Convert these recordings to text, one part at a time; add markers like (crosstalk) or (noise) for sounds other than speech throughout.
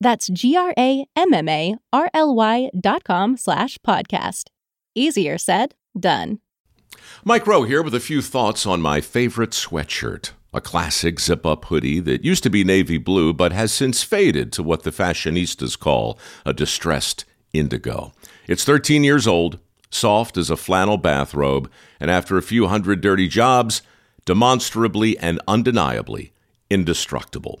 That's G-R-A-M-M-A-R-L-Y dot com slash podcast. Easier said, done. Mike Rowe here with a few thoughts on my favorite sweatshirt. A classic zip up hoodie that used to be navy blue but has since faded to what the fashionistas call a distressed indigo. It's 13 years old, soft as a flannel bathrobe, and after a few hundred dirty jobs, demonstrably and undeniably indestructible.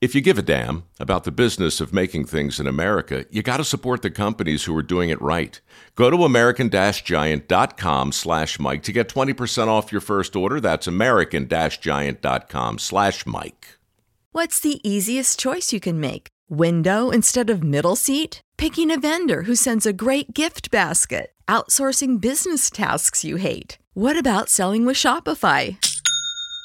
if you give a damn about the business of making things in America, you got to support the companies who are doing it right. Go to american-giant.com slash Mike to get 20% off your first order. That's american-giant.com slash Mike. What's the easiest choice you can make? Window instead of middle seat? Picking a vendor who sends a great gift basket? Outsourcing business tasks you hate? What about selling with Shopify?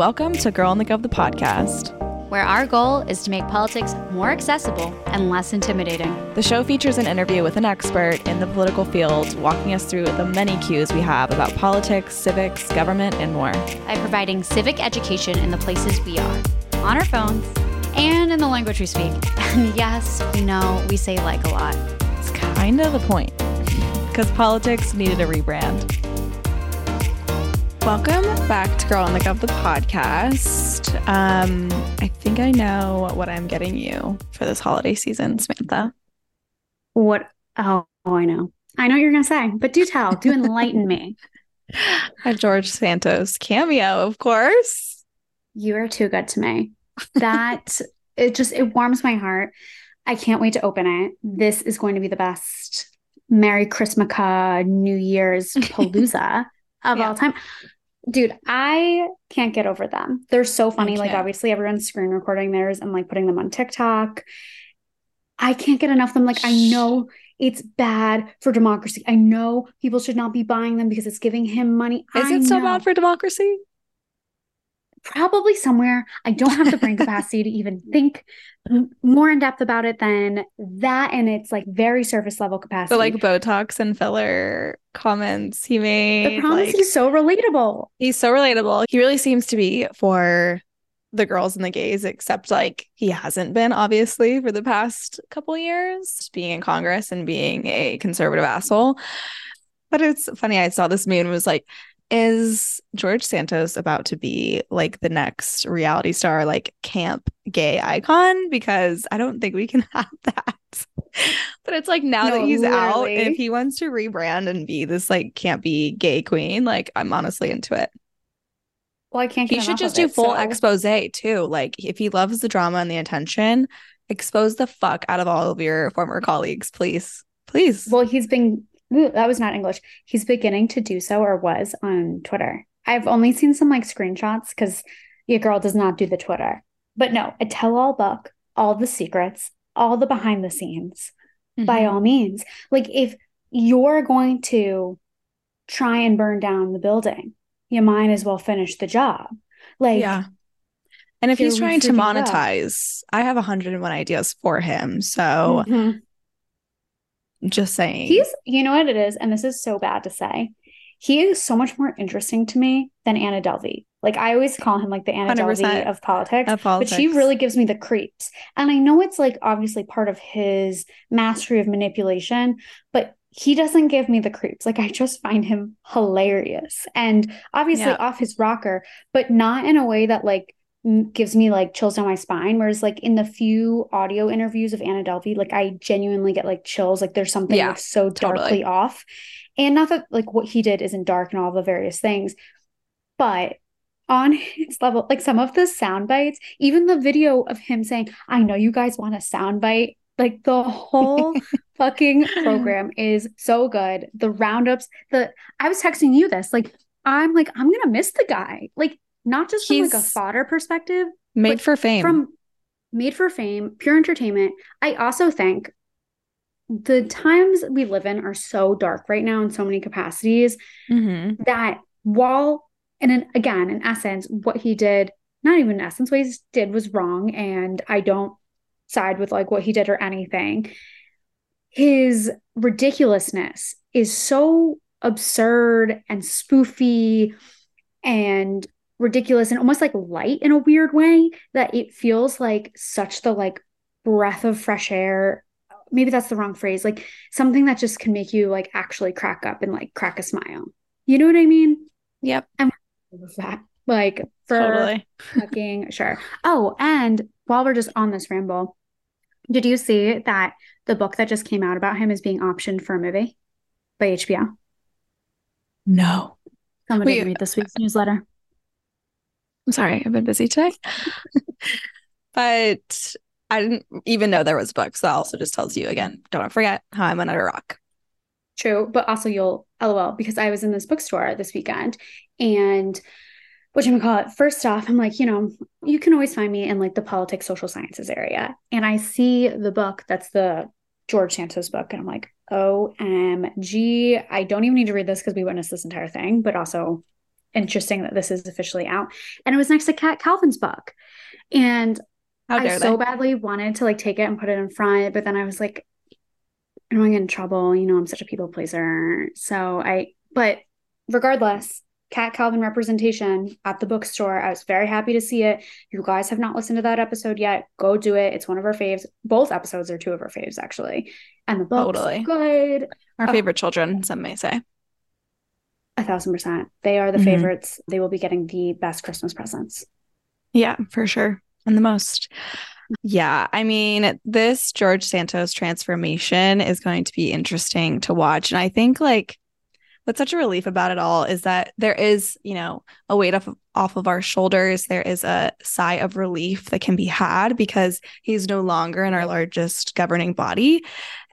Welcome to Girl and the Gov, the podcast. where our goal is to make politics more accessible and less intimidating. The show features an interview with an expert in the political field, walking us through the many cues we have about politics, civics, government, and more. By providing civic education in the places we are, on our phones, and in the language we speak. (laughs) And yes, we know we say like a lot. It's kind of the point, because politics needed a rebrand. Welcome back to Girl and the Gov, the podcast. Um, I think I know what I'm getting you for this holiday season, Samantha. What? Oh, I know. I know what you're going to say, but do tell. Do enlighten me. (laughs) A George Santos cameo, of course. You are too good to me. That (laughs) it just it warms my heart. I can't wait to open it. This is going to be the best Merry Christmas, New Year's (laughs) Palooza of Yeah. all time. Dude, I can't get over them. They're so funny. Like obviously everyone's screen recording theirs and like putting them on TikTok. I can't get enough of them. Like I know it's bad for democracy. I know people should not be buying them because it's giving him money. Is I it so know. bad for democracy? Probably somewhere. I don't have the brain (laughs) capacity to even think more in depth about it than that. And it's like very surface level capacity. The like Botox and filler comments he made. the problem like- he's so relatable. He's so relatable. He really seems to be for the girls and the gays, except like he hasn't been, obviously, for the past couple years, being in Congress and being a conservative asshole. But it's funny, I saw this meme and was like, is George Santos about to be like the next reality star, like camp gay icon? Because I don't think we can (laughs) have that. But it's like now that No, he's out, if he wants to rebrand and be this like campy gay queen, like I'm honestly into it. Well, I can't. He should just do it, full so- expose too. Like if he loves the drama and the attention, expose the fuck out of all of your former colleagues, please. Please. Well, he's been. Ooh, that was not English. He's beginning to do so, or was on Twitter. I've only seen some like screenshots because your girl does not do the Twitter. But no, a tell-all book, all the secrets, all the behind the scenes. By Mhm. all means, like if you're going to try and burn down the building, you might as well finish the job. Like, yeah. And if he's trying to monetize, I have 101 ideas for him. So mhm. Just saying. He's, you know what it is, and this is so bad to say. He is so much more interesting to me than Anna Delvey. Like I always call him like the Anna Delvey of politics, of but she really gives me the creeps. And I know it's like obviously part of his mastery of manipulation, but he doesn't give me the creeps. Like I just find him hilarious and obviously Yeah. off his rocker, but not in a way that like gives me like chills down my spine. Whereas like in the few audio interviews of Anna Delvey, like I genuinely get like chills. Like there's something Yeah, like so totally. darkly off. And not that like what he did isn't dark and all the various things, but on (laughs) his level, like some of the sound bites, even the video of him saying, I know you guys want a sound bite. Like the whole (laughs) fucking program is so good. The roundups, the I was texting you this, like I'm like, I'm gonna miss the guy. Like, not just from like a He's fodder perspective, made for fame. from made for fame, pure entertainment. I also think the times we live in are so dark right now in so many capacities Mhm. that while and in, again in essence what he did not even in essence what he did was wrong and i don't side with like what he did or anything his ridiculousness is so absurd and spoofy and ridiculous and almost like light in a weird way that it feels like such the like breath of fresh air. Maybe that's the wrong phrase like something that just can make you like actually crack up and like crack a smile. You know what i mean? Yep. that. Like for Totally. fucking (laughs) sure. Oh and while we're just on this ramble did you see that the book that just came out about him is being optioned for a movie by hbo No. somebody Wait, read this week's newsletter I'm sorry, I've been busy today. (laughs) but I didn't even know there was a book. So that also just tells you again, don't forget how I'm under a rock. True, but also you'll lol because I was in this bookstore this weekend and what you call it. First off, I'm like, you know, you can always find me in like the politics, social sciences area, and I see the book that's the George Santos book, and I'm like, OMG, I don't even need to read this because we witnessed this entire thing, but also interesting that this is officially out. And it was next to Kat Calvin's book, and I so they? badly wanted to like take it and put it in front, but then I was like, I don't want to get in trouble. You know, I'm such a people pleaser. So I, but regardless, Kat Calvin representation at the bookstore. I was very happy to see it. You guys have not listened to that episode yet. Go do it. It's one of our faves. Both episodes are two of our faves, actually. And the book's Totally. good. Our Oh. favorite children, some may say. A thousand percent. They are the Mhm. favorites. They will be getting the best Christmas presents. Yeah, for sure. And the most. Yeah, I mean, this George Santos transformation is going to be interesting to watch. And I think like what's such a relief about it all is that there is, you know, a weight off off of our shoulders. There is a sigh of relief that can be had because he's no longer in our largest governing body.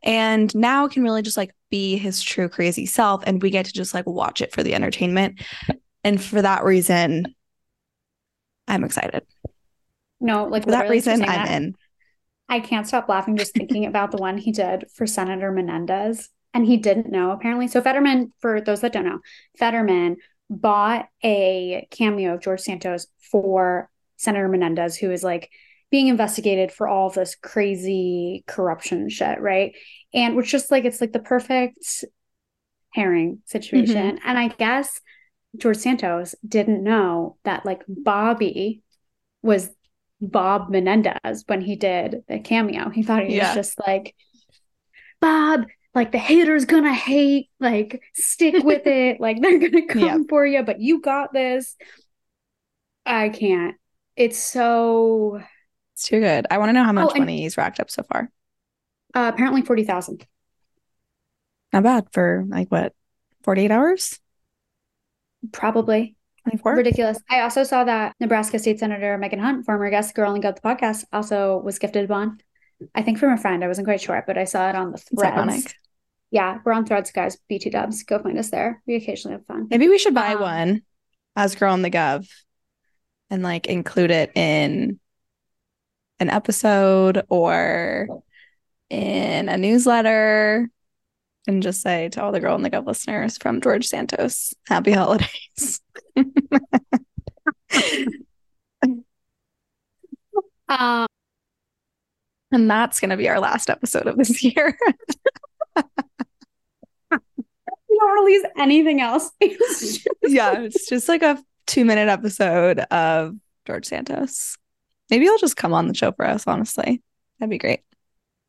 And now can really just like be his true crazy self. And we get to just like watch it for the entertainment. And for that reason, I'm excited. No, like For that reason, I'm that, in. I can't stop laughing just thinking about the one he did for Senator Menendez. And he didn't know, apparently. So, Fetterman, for those that don't know, Fetterman bought a cameo of George Santos for Senator Menendez, who is like being investigated for all this crazy corruption shit, right? And which just like, it's like the perfect herring situation. Mm-hmm. And I guess George Santos didn't know that like Bobby was Bob Menendez when he did the cameo. He thought he Yeah. was just like, Bob, like the haters gonna hate, like stick with (laughs) it, like they're gonna come Yeah. for you, but you got this. I can't. It's so It's too good. I want to know how much and- money he's racked up so far. uh, apparently 40,000. Not bad for like what, 48 hours? Probably. 24. Ridiculous. I also saw that Nebraska State Senator Megan Hunt, former guest, Girl and Got the podcast, also was gifted a bond. I think from a friend. I wasn't quite sure, but I saw it on the threads. Yeah, we're on threads, guys. BT dubs. Go find us there. We occasionally have fun. Maybe we should buy Um, one as Girl and the Gov and like include it in an episode or in a newsletter and just say to all the Girl and the Gov listeners from George Santos, happy holidays. (laughs) Um, and that's going to be our last episode of this year. (laughs) don't release anything else. (laughs) It's just- yeah, it's just like a two minute episode of George Santos. Maybe he'll just come on the show for us, honestly. That'd be great.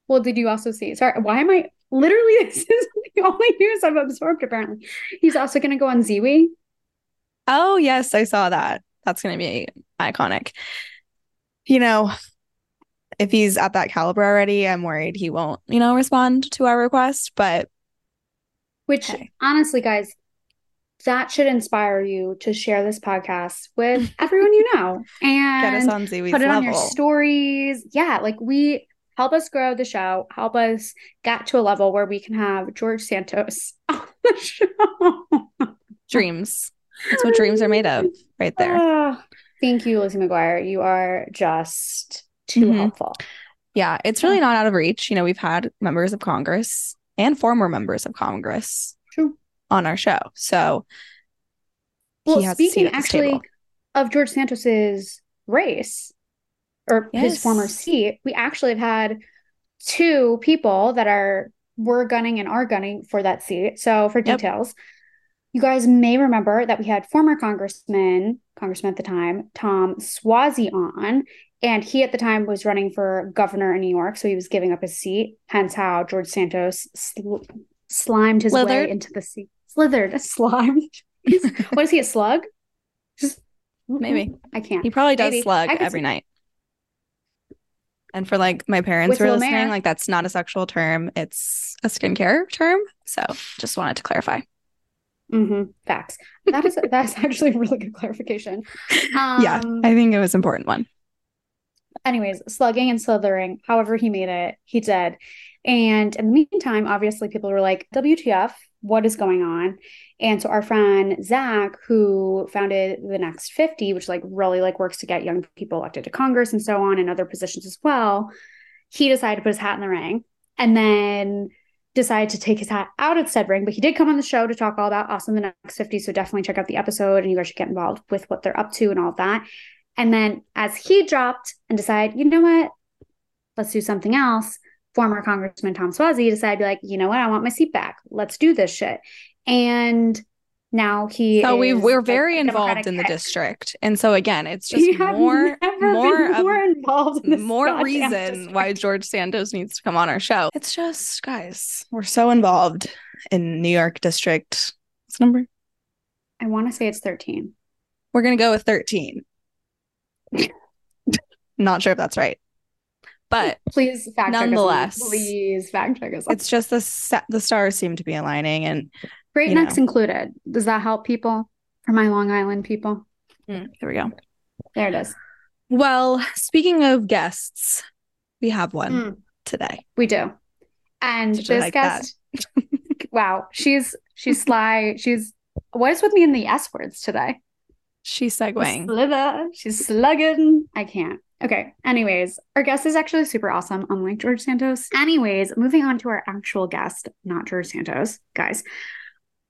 well, did you also see? Sorry, why am I literally? (laughs) This is the only news I've absorbed. Apparently, he's also going to go on Ziwe. Oh, yes, I saw that. That's going to be iconic. You know, if he's at that caliber already, I'm worried he won't, you know, respond to our request. But Which Okay. honestly, guys, that should inspire you to share this podcast with (laughs) everyone you know and get us on Ziwe's put it on your stories. Yeah, like we help us grow the show, help us get to a level where we can have George Santos (laughs) on the show. Dreams. That's what dreams are made of, right there. Ah, thank you, Lizzie McGuire. You are just too Mhm. helpful. Yeah, it's really not out of reach. You know, we've had members of Congress and former members of Congress True. on our show. So Well, he has a seat speaking actually table. of George Santos's race or his former seat, we actually have had two people that are were gunning and are gunning for that seat. So for Yep. You guys may remember that we had former Congressman, Congressman at the time, Tom Suozzi on, and he at the time was running for governor in New York, so he was giving up his seat. Hence how George Santos sl- slimed his Slithered? way into the seat. Slithered, (laughs) slimed. what is he, a slug? Just Maybe. I can't. He probably does Maybe. slug every see- night. And for like my parents With who are listening, Mare? like that's not a sexual term, it's a skincare term. So just wanted to clarify. Mhm. Facts. That is that's actually a really good clarification. (laughs) yeah, Um, I think it was an important one. anyways, slugging and slithering, however he made it, he did. And in the meantime, obviously, people were like, WTF, what is going on? And so our friend Zach, who founded the Next 50, which like really like works to get young people elected to Congress and so on and other positions as well, he decided to put his hat in the ring and then decided to take his hat out of said ring. But he did come on the show to talk all about in the Next 50. So definitely check out the episode and you guys should get involved with what they're up to and all that. And then as he dropped and decided, you know what, let's do something else, former Congressman Tom Suozzi decided, to be like, you know what, I want my seat back. Let's do this shit. And now he So we we're very a involved in the district. And so again, it's just more more been of- more involved in more reason district. why George Santos needs to come on our show. It's just, guys, we're so involved in New York district. What's the number? I want to say it's 13. We're gonna go with 13. (laughs) Not sure if that's right. But Please fact check us. Nonetheless, Please fact check us. it's just the the stars seem to be aligning and Great Necks know. included. Does that help people? For my Long Island people? there we go. There it is. Well, speaking of guests, we have one Mm. today. We do. And you this like guest, (laughs) wow, she's she's sly. She's what is with me in the S words today? She's segueing. Slither. She's slugging. I can't. Okay. Anyways, our guest is actually super awesome, unlike George Santos. Anyways, moving on to our actual guest, not George Santos, guys.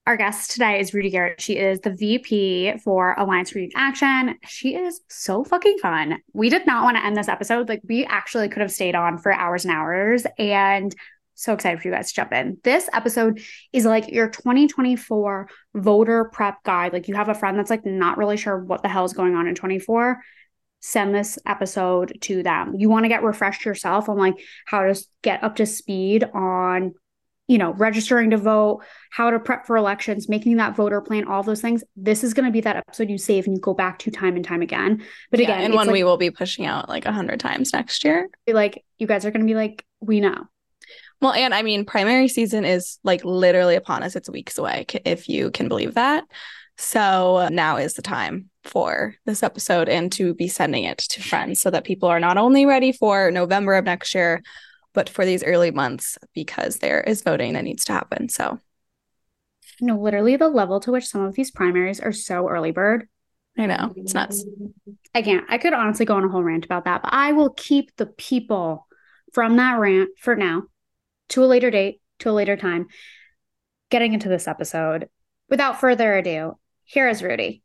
Our guest today is Rudy Garrett. She is the VP for Alliance for Youth Action. She is so fucking fun. We did not want to end this episode. Like, we actually could have stayed on for hours and hours. And so excited for you guys to jump in. This episode is like your 2024 voter prep guide. Like, you have a friend that's like not really sure what the hell is going on in 24 send this episode to them. You want to get refreshed yourself on like how to get up to speed on, you know, registering to vote, how to prep for elections, making that voter plan, all those things. This is going to be that episode you save and you go back to time and time again. But Yeah, again, and one like, we will be pushing out like a hundred times next year. like you guys are going to be like, we know. Well, and I mean, primary season is like literally upon us. It's weeks away, if you can believe that. So now is the time for this episode and to be sending it to friends so that people are not only ready for November of next year, but for these early months because there is voting that needs to happen. So, you know, literally the level to which some of these primaries are so early bird. I know it's nuts. I can't. I could honestly go on a whole rant about that, but I will keep the people from that rant for now to a later date, to a later time. Getting into this episode, without further ado, here is Rudy.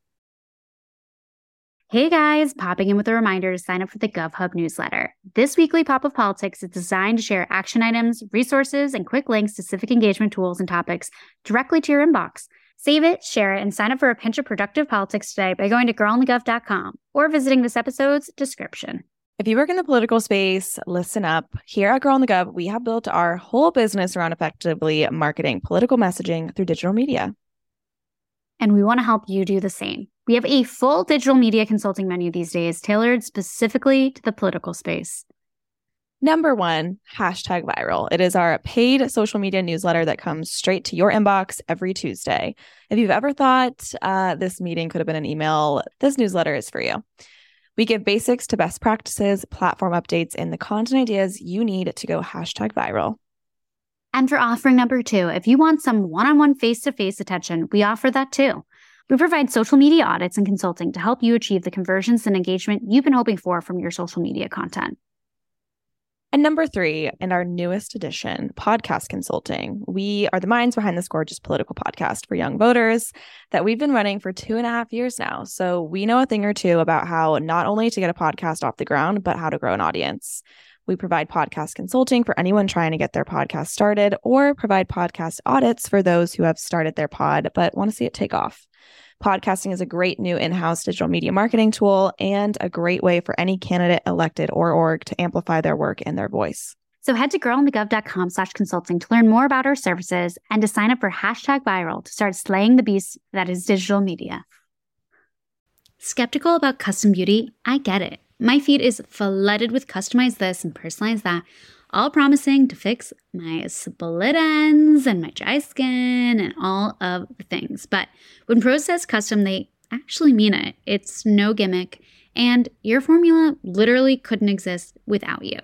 Hey guys, popping in with a reminder to sign up for the GovHub newsletter. This weekly pop of politics is designed to share action items, resources, and quick links to civic engagement tools and topics directly to your inbox. Save it, share it, and sign up for a pinch of productive politics today by going to girlandthegov.com or visiting this episode's description. If you work in the political space, listen up. Here at Girl and the Gov, we have built our whole business around effectively marketing political messaging through digital media. And we want to help you do the same. We have a full digital media consulting menu these days, tailored specifically to the political space. Number one, hashtag viral. It is our paid social media newsletter that comes straight to your inbox every Tuesday. If you've ever thought uh, this meeting could have been an email, this newsletter is for you. We give basics to best practices, platform updates, and the content ideas you need to go hashtag viral. And for offering number two, if you want some one on one face to face attention, we offer that too. We provide social media audits and consulting to help you achieve the conversions and engagement you've been hoping for from your social media content. And number three, in our newest edition, podcast consulting, we are the minds behind this gorgeous political podcast for young voters that we've been running for two and a half years now. So we know a thing or two about how not only to get a podcast off the ground, but how to grow an audience. We provide podcast consulting for anyone trying to get their podcast started or provide podcast audits for those who have started their pod but want to see it take off. Podcasting is a great new in house digital media marketing tool and a great way for any candidate, elected, or org to amplify their work and their voice. So head to girlandthegov.com slash consulting to learn more about our services and to sign up for hashtag viral to start slaying the beast that is digital media. Skeptical about custom beauty? I get it. My feed is flooded with customize this and personalize that all promising to fix my split ends and my dry skin and all of the things. But when Prose says custom, they actually mean it. It's no gimmick, and your formula literally couldn't exist without you.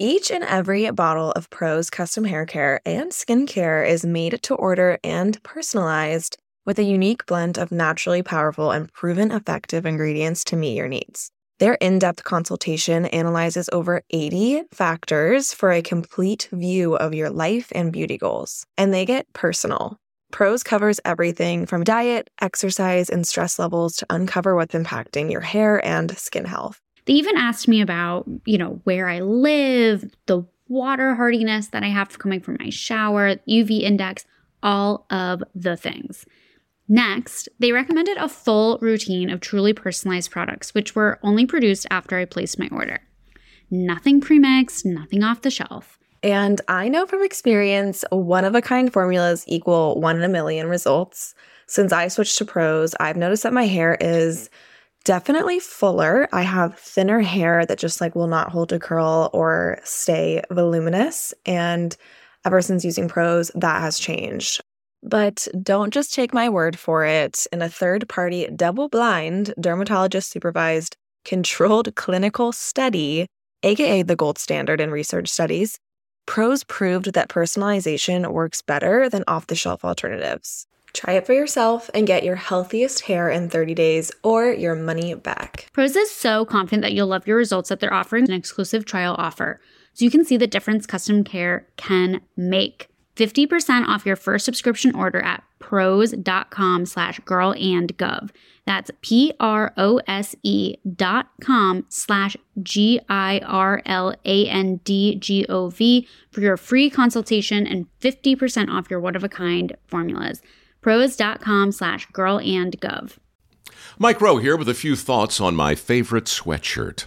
Each and every bottle of Prose custom hair care and skincare is made to order and personalized with a unique blend of naturally powerful and proven effective ingredients to meet your needs. Their in depth consultation analyzes over 80 factors for a complete view of your life and beauty goals, and they get personal. Prose covers everything from diet, exercise, and stress levels to uncover what's impacting your hair and skin health. They even asked me about, you know, where I live, the water hardiness that I have coming from my shower, UV index, all of the things. Next, they recommended a full routine of truly personalized products, which were only produced after I placed my order. Nothing premixed, nothing off the shelf. And I know from experience, one of a kind formulas equal one in a million results. Since I switched to Prose, I've noticed that my hair is definitely fuller. I have thinner hair that just like will not hold a curl or stay voluminous. And ever since using Prose, that has changed. But don't just take my word for it. In a third party, double blind, dermatologist supervised, controlled clinical study, aka the gold standard in research studies, Prose proved that personalization works better than off the shelf alternatives. Try it for yourself and get your healthiest hair in 30 days or your money back. Prose is so confident that you'll love your results that they're offering an exclusive trial offer. So you can see the difference custom care can make. 50% off your first subscription order at prose.com slash girlandgov. That's P-R-O-S-E dot com slash G-I-R-L-A-N-D-G-O-V for your free consultation and 50% off your one-of-a-kind formulas. Prose.com slash girlandgov. Mike Rowe here with a few thoughts on my favorite sweatshirt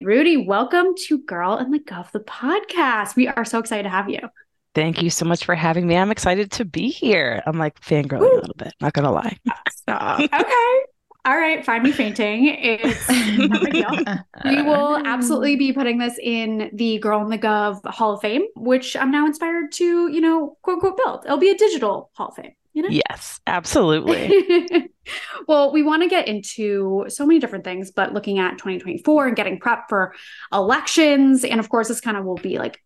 Rudy, welcome to Girl and the Gov, the podcast. We are so excited to have you. Thank you so much for having me. I'm excited to be here. I'm like fangirling Ooh. a little bit, not gonna lie. Stop. okay. All right, find me fainting. It's no big deal. We will absolutely be putting this in the Girl and the Gov Hall of Fame, which I'm now inspired to, you know, quote unquote build. It'll be a digital Hall of Fame. You know? Yes, absolutely. (laughs) well, we want to get into so many different things, but looking at 2024 and getting prep for elections. And of course, this kind of will be like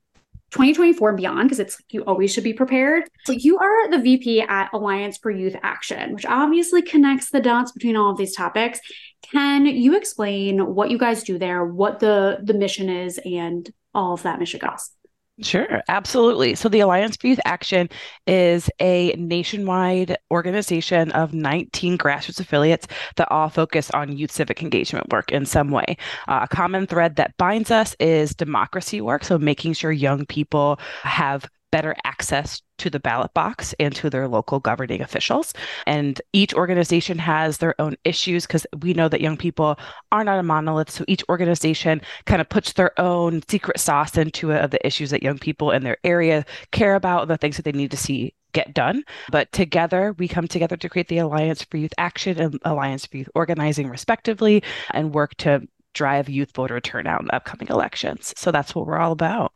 2024 and beyond because it's you always should be prepared. So you are the VP at Alliance for Youth Action, which obviously connects the dots between all of these topics. Can you explain what you guys do there, what the the mission is, and all of that mission goals? Sure, absolutely. So, the Alliance for Youth Action is a nationwide organization of 19 grassroots affiliates that all focus on youth civic engagement work in some way. Uh, a common thread that binds us is democracy work. So, making sure young people have better access to the ballot box and to their local governing officials. And each organization has their own issues because we know that young people are not a monolith. So each organization kind of puts their own secret sauce into it of the issues that young people in their area care about the things that they need to see get done. But together, we come together to create the Alliance for Youth Action and Alliance for Youth Organizing, respectively, and work to drive youth voter turnout in the upcoming elections. So that's what we're all about.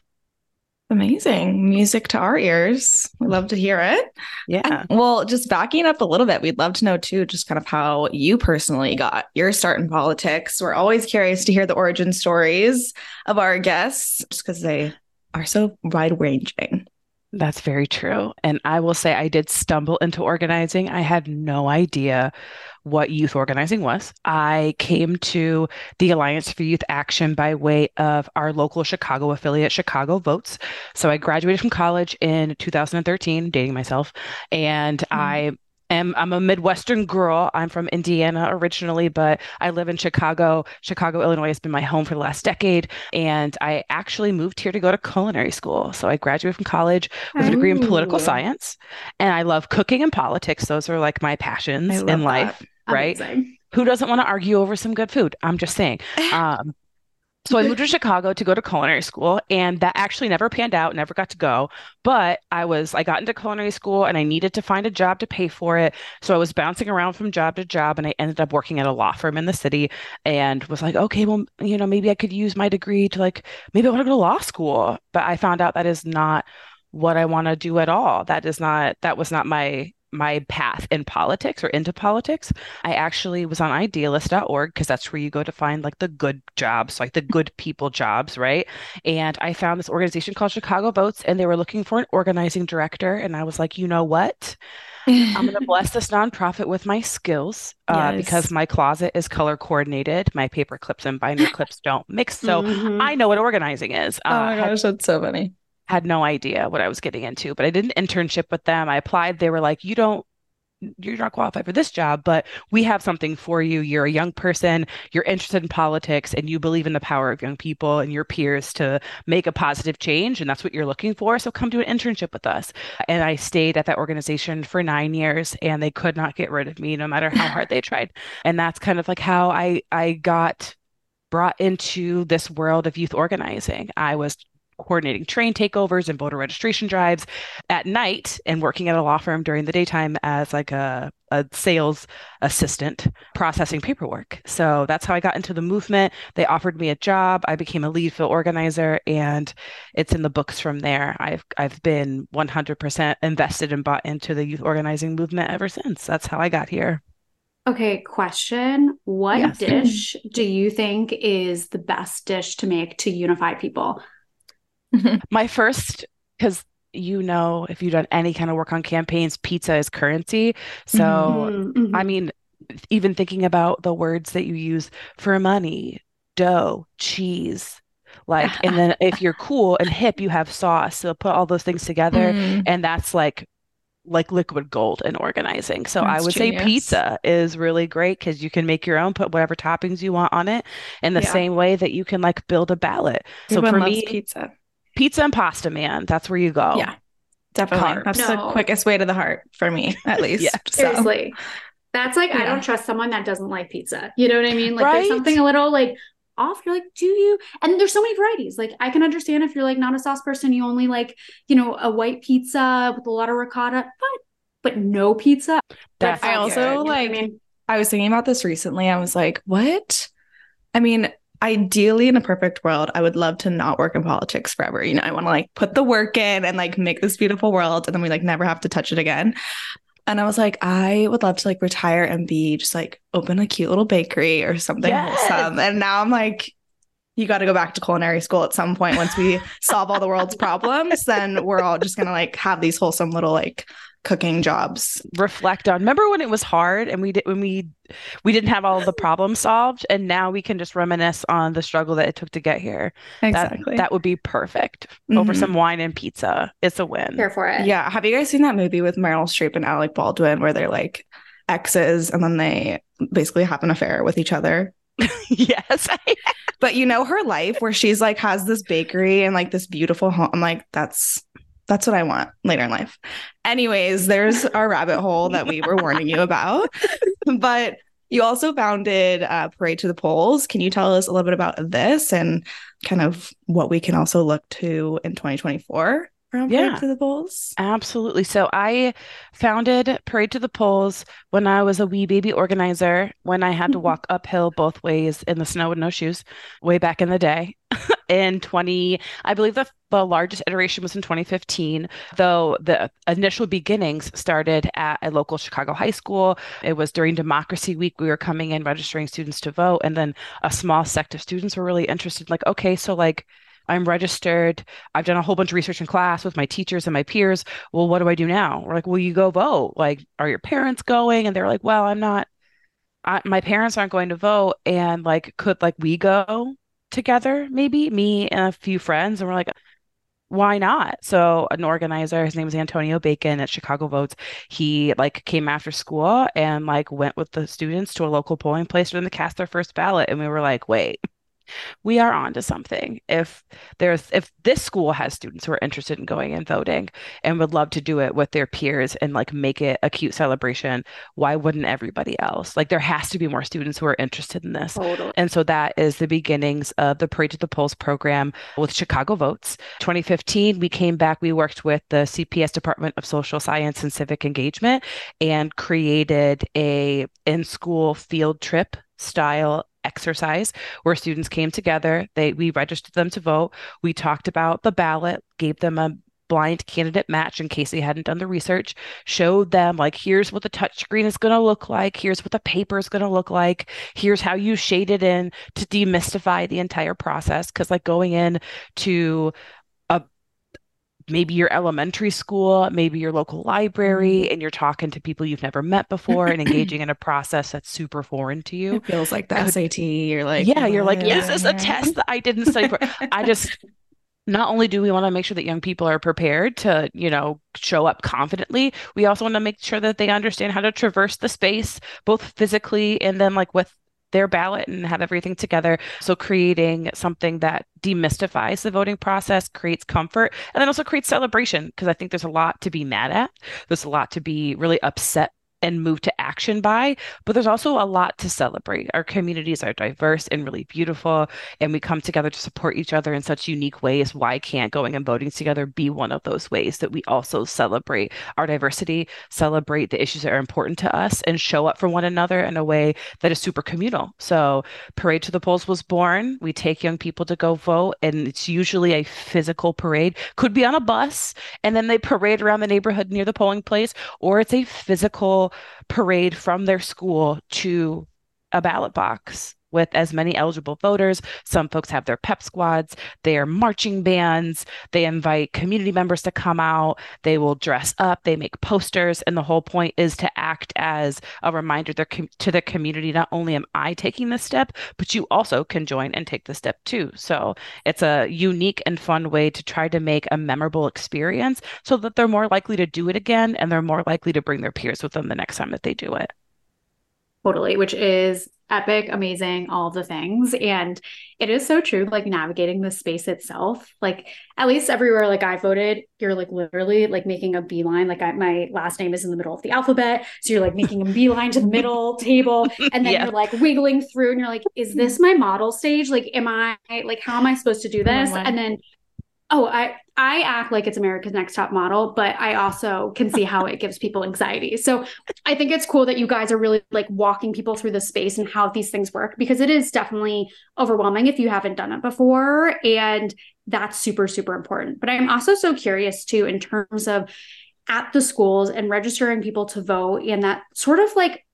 Amazing music to our ears. We love to hear it. Yeah. Well, just backing up a little bit, we'd love to know too, just kind of how you personally got your start in politics. We're always curious to hear the origin stories of our guests, just because they are so wide ranging. That's very true. And I will say, I did stumble into organizing. I had no idea what youth organizing was. I came to the Alliance for Youth Action by way of our local Chicago affiliate, Chicago Votes. So I graduated from college in 2013, dating myself, and mm-hmm. I am I'm a Midwestern girl. I'm from Indiana originally, but I live in Chicago. Chicago, Illinois has been my home for the last decade. And I actually moved here to go to culinary school. So I graduated from college with a degree in political science. And I love cooking and politics. Those are like my passions in life. Right. Who doesn't want to argue over some good food? I'm just saying. (laughs) Um, so I mm-hmm. moved to Chicago to go to culinary school, and that actually never panned out, never got to go. But I was, I got into culinary school and I needed to find a job to pay for it. So I was bouncing around from job to job, and I ended up working at a law firm in the city and was like, okay, well, you know, maybe I could use my degree to like, maybe I want to go to law school. But I found out that is not what I want to do at all. That is not, that was not my my path in politics or into politics, I actually was on idealist.org because that's where you go to find like the good jobs, like the good people jobs, right? And I found this organization called Chicago Votes and they were looking for an organizing director. And I was like, you know what? I'm going (laughs) to bless this nonprofit with my skills uh, yes. because my closet is color coordinated. My paper clips and binder clips don't mix. So mm-hmm. I know what organizing is. Uh, oh my gosh, that's so funny had no idea what I was getting into, but I did an internship with them. I applied. They were like, you don't, you're not qualified for this job, but we have something for you. You're a young person, you're interested in politics, and you believe in the power of young people and your peers to make a positive change. And that's what you're looking for. So come do an internship with us. And I stayed at that organization for nine years and they could not get rid of me no matter how hard they (laughs) tried. And that's kind of like how I I got brought into this world of youth organizing. I was coordinating train takeovers and voter registration drives at night and working at a law firm during the daytime as like a, a sales assistant processing paperwork. So that's how I got into the movement. They offered me a job. I became a lead field organizer and it's in the books from there. I've I've been 100% invested and bought into the youth organizing movement ever since. That's how I got here. Okay, question. What yes. dish do you think is the best dish to make to unify people? My first, because you know, if you've done any kind of work on campaigns, pizza is currency. So, mm-hmm, mm-hmm. I mean, even thinking about the words that you use for money, dough, cheese. Like, and then (laughs) if you're cool and hip, you have sauce. So put all those things together, Mm. and that's like like liquid gold in organizing. So I That's would say pizza is really great because you can make your own, put whatever toppings you want on it, in the Yeah. same way that you can like build a ballot. So for me, pizza. Pizza and pasta, man, that's where you go. Yeah. Definitely. Carbs. That's the quickest way to the heart for me, at (laughs) least. Yeah. So, Seriously. That's like I don't trust someone that doesn't like pizza. You know what I mean? Like Right? there's something a little like off. You're like, do you? And there's so many varieties. Like I can understand if you're like not a sauce person, you only like, you know, a white pizza with a lot of ricotta, but but no pizza. That's I flag also, here. You know like, I mean, I was thinking about this recently. I was like, what? I mean, ideally in a perfect world, I would love to not work in politics forever. You know, I want to like put the work in and like make this beautiful world and then we like never have to touch it again. And I was like, I would love to like retire and be just like open a cute little bakery or something Yes. wholesome. And now I'm like, you got to go back to culinary school at some point once we solve all the world's problems. Then we're all just gonna like have these wholesome little like cooking jobs. reflect on. Remember when it was hard and we did when we we didn't have all the (laughs) problems solved, and now we can just reminisce on the struggle that it took to get here. That that would be perfect over Mhm. some wine and pizza. It's a win. here for it. Yeah. Have you guys seen that movie with Meryl Streep and Alec Baldwin where they're like exes and then they basically have an affair with each other? (laughs) yes. But you know her life where she's like has this bakery and like this beautiful home. I'm like, that's that's what I want later in life. Anyways, there's our (laughs) rabbit hole that we were warning you about. But you also founded uh, Parade to the Polls. Can you tell us a little bit about this and kind of what we can also look to in 2024 around Yeah. Parade to the Polls? Absolutely. So I founded Parade to the Polls when I was a wee baby organizer, when I had to mm-hmm. walk uphill both ways in the snow with no shoes, way back in the day. (laughs) in 20, I believe the, the largest iteration was in 2015, though the initial beginnings started at a local Chicago high school. It was during Democracy Week. We were coming in registering students to vote, and then a small sect of students were really interested, like, okay, so like, I'm registered. I've done a whole bunch of research in class with my teachers and my peers. Well, what do I do now? We're like, will you go vote. Like, are your parents going? And they're like, well, I'm not. I, my parents aren't going to vote. And like, could like we go together? Maybe me and a few friends. And we're like, why not? So an organizer, his name is Antonio Bacon at Chicago Votes. He like came after school and like went with the students to a local polling place for them to cast their first ballot. And we were like, wait we are on to something. If there's if this school has students who are interested in going and voting and would love to do it with their peers and like make it a cute celebration, why wouldn't everybody else? Like there has to be more students who are interested in this. Totally. And so that is the beginnings of the Parade to the Polls program with Chicago Votes. 2015, we came back, we worked with the CPS Department of Social Science and Civic Engagement and created a in-school field trip style exercise where students came together. They we registered them to vote. We talked about the ballot, gave them a blind candidate match in case they hadn't done the research, showed them like here's what the touchscreen is going to look like, here's what the paper is going to look like, here's how you shade it in to demystify the entire process cuz like going in to maybe your elementary school, maybe your local library mm-hmm. and you're talking to people you've never met before and (clears throat) engaging in a process that's super foreign to you. It feels like the Could- SAT. You're like, yeah, you're like, what is this is a test that I didn't study for? I just not only do we want to make sure that young people are prepared to, you know, show up confidently, we also want to make sure that they understand how to traverse the space, both physically and then like with their ballot and have everything together. So creating something that demystifies the voting process, creates comfort, and then also creates celebration because I think there's a lot to be mad at. There's a lot to be really upset and move to action by, but there's also a lot to celebrate. Our communities are diverse and really beautiful, and we come together to support each other in such unique ways. Why can't going and voting together be one of those ways that we also celebrate our diversity, celebrate the issues that are important to us, and show up for one another in a way that is super communal? So, Parade to the Polls was born. We take young people to go vote, and it's usually a physical parade, could be on a bus, and then they parade around the neighborhood near the polling place, or it's a physical parade from their school to a ballot box with as many eligible voters. Some folks have their pep squads, they are marching bands, they invite community members to come out, they will dress up, they make posters. And the whole point is to act as a reminder to the community not only am I taking this step, but you also can join and take the step too. So it's a unique and fun way to try to make a memorable experience so that they're more likely to do it again and they're more likely to bring their peers with them the next time that they do it. Totally, which is epic, amazing, all the things. And it is so true, like navigating the space itself. Like at least everywhere like I voted, you're like literally like making a beeline. Like I, my last name is in the middle of the alphabet. So you're like making a beeline to the middle (laughs) table. And then yeah. you're like wiggling through and you're like, is this my model stage? Like, am I like how am I supposed to do this? And then oh, I I act like it's America's Next Top Model, but I also can see how it gives people anxiety. So I think it's cool that you guys are really like walking people through the space and how these things work because it is definitely overwhelming if you haven't done it before. And that's super, super important. But I'm also so curious too, in terms of at the schools and registering people to vote and that sort of like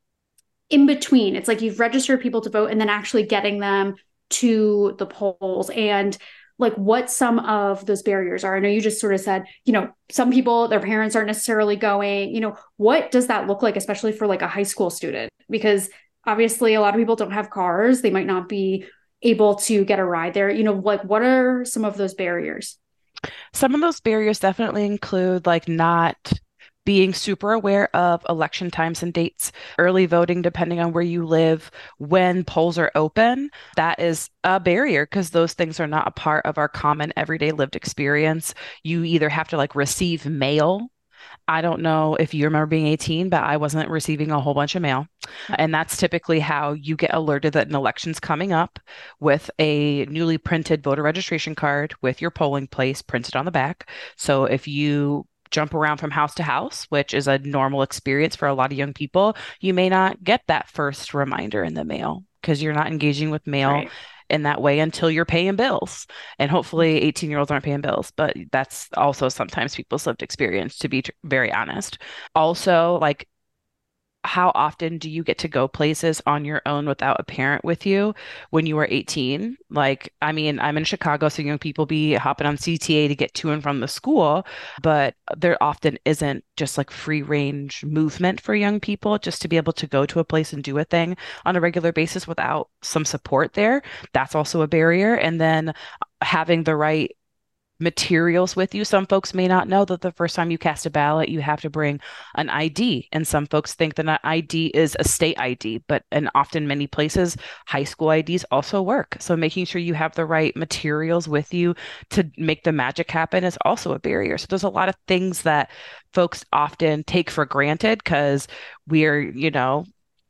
in between. It's like you've registered people to vote and then actually getting them to the polls and like what some of those barriers are. I know you just sort of said, you know, some people, their parents aren't necessarily going, you know, what does that look like, especially for like a high school student? Because obviously a lot of people don't have cars. They might not be able to get a ride there. You know, like what are some of those barriers? Some of those barriers definitely include like not being super aware of election times and dates, early voting, depending on where you live, when polls are open, that is a barrier because those things are not a part of our common everyday lived experience. You either have to like receive mail. I don't know if you remember being 18, but I wasn't receiving a whole bunch of mail. And that's typically how you get alerted that an election's coming up with a newly printed voter registration card with your polling place printed on the back. So if you jump around from house to house, which is a normal experience for a lot of young people, you may not get that first reminder in the mail because you're not engaging with mail right. in that way until you're paying bills. And hopefully 18 year olds aren't paying bills, but that's also sometimes people's lived experience, to be very honest. Also, like how often do you get to go places on your own without a parent with you when you are 18? Like, I mean, I'm in Chicago, so young people be hopping on CTA to get to and from the school, but there often isn't just like free range movement for young people just to be able to go to a place and do a thing on a regular basis without some support there. That's also a barrier. And then uh, having the right materials with you. Some folks may not know that the first time you cast a ballot, you have to bring an ID. And some folks think that an ID is a state ID, but in often many places, high school IDs also work. So making sure you have the right materials with you to make the magic happen is also a barrier. So there's a lot of things that folks often take for granted because we're, you know,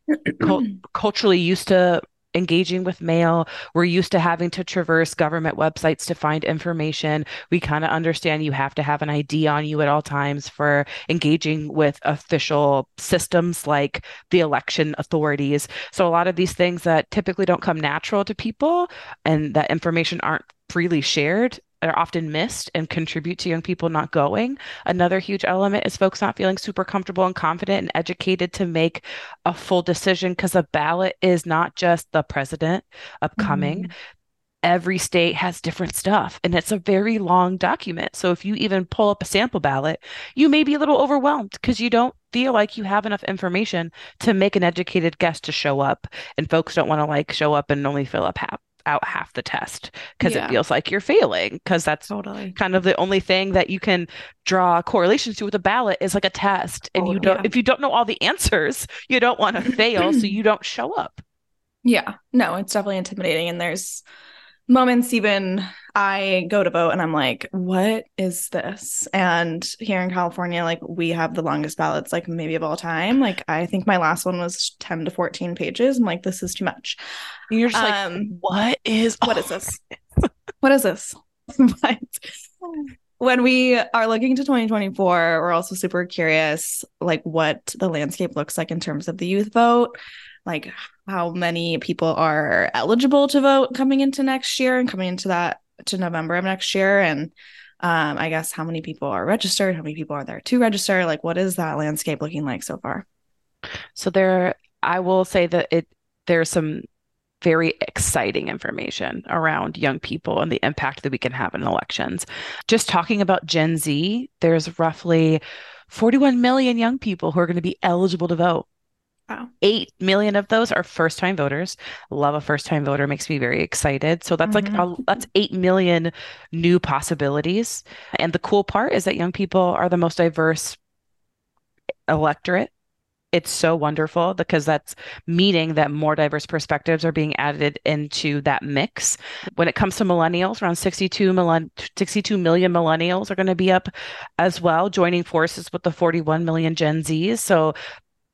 (clears throat) culturally used to engaging with mail. We're used to having to traverse government websites to find information. We kind of understand you have to have an ID on you at all times for engaging with official systems like the election authorities. So, a lot of these things that typically don't come natural to people and that information aren't freely shared are often missed and contribute to young people not going. Another huge element is folks not feeling super comfortable and confident and educated to make a full decision because a ballot is not just the president upcoming. Mm-hmm. Every state has different stuff, and it's a very long document. So, if you even pull up a sample ballot, you may be a little overwhelmed because you don't feel like you have enough information to make an educated guess to show up. And folks don't want to like show up and only fill up half out half the test because yeah. it feels like you're failing because that's totally kind of the only thing that you can draw correlations to with a ballot is like a test and oh, you don't yeah. if you don't know all the answers you don't want to (laughs) fail so you don't show up yeah no it's definitely intimidating and there's moments even I go to vote and I'm like, what is this? And here in California, like we have the longest ballots, like maybe of all time. Like I think my last one was 10 to 14 pages. I'm like, this is too much. And you're just um, like, what is what is this? (laughs) what is this? (laughs) but when we are looking to 2024, we're also super curious like what the landscape looks like in terms of the youth vote like how many people are eligible to vote coming into next year and coming into that to November of next year and um, I guess how many people are registered, how many people are there to register, like what is that landscape looking like so far? So there I will say that it there's some very exciting information around young people and the impact that we can have in elections. Just talking about Gen Z, there's roughly 41 million young people who are going to be eligible to vote. Wow. 8 million of those are first time voters. Love a first time voter makes me very excited. So that's mm-hmm. like a, that's 8 million new possibilities. And the cool part is that young people are the most diverse electorate it's so wonderful because that's meaning that more diverse perspectives are being added into that mix. When it comes to millennials, around 62, millenn- 62 million millennials are going to be up as well, joining forces with the 41 million Gen Zs. So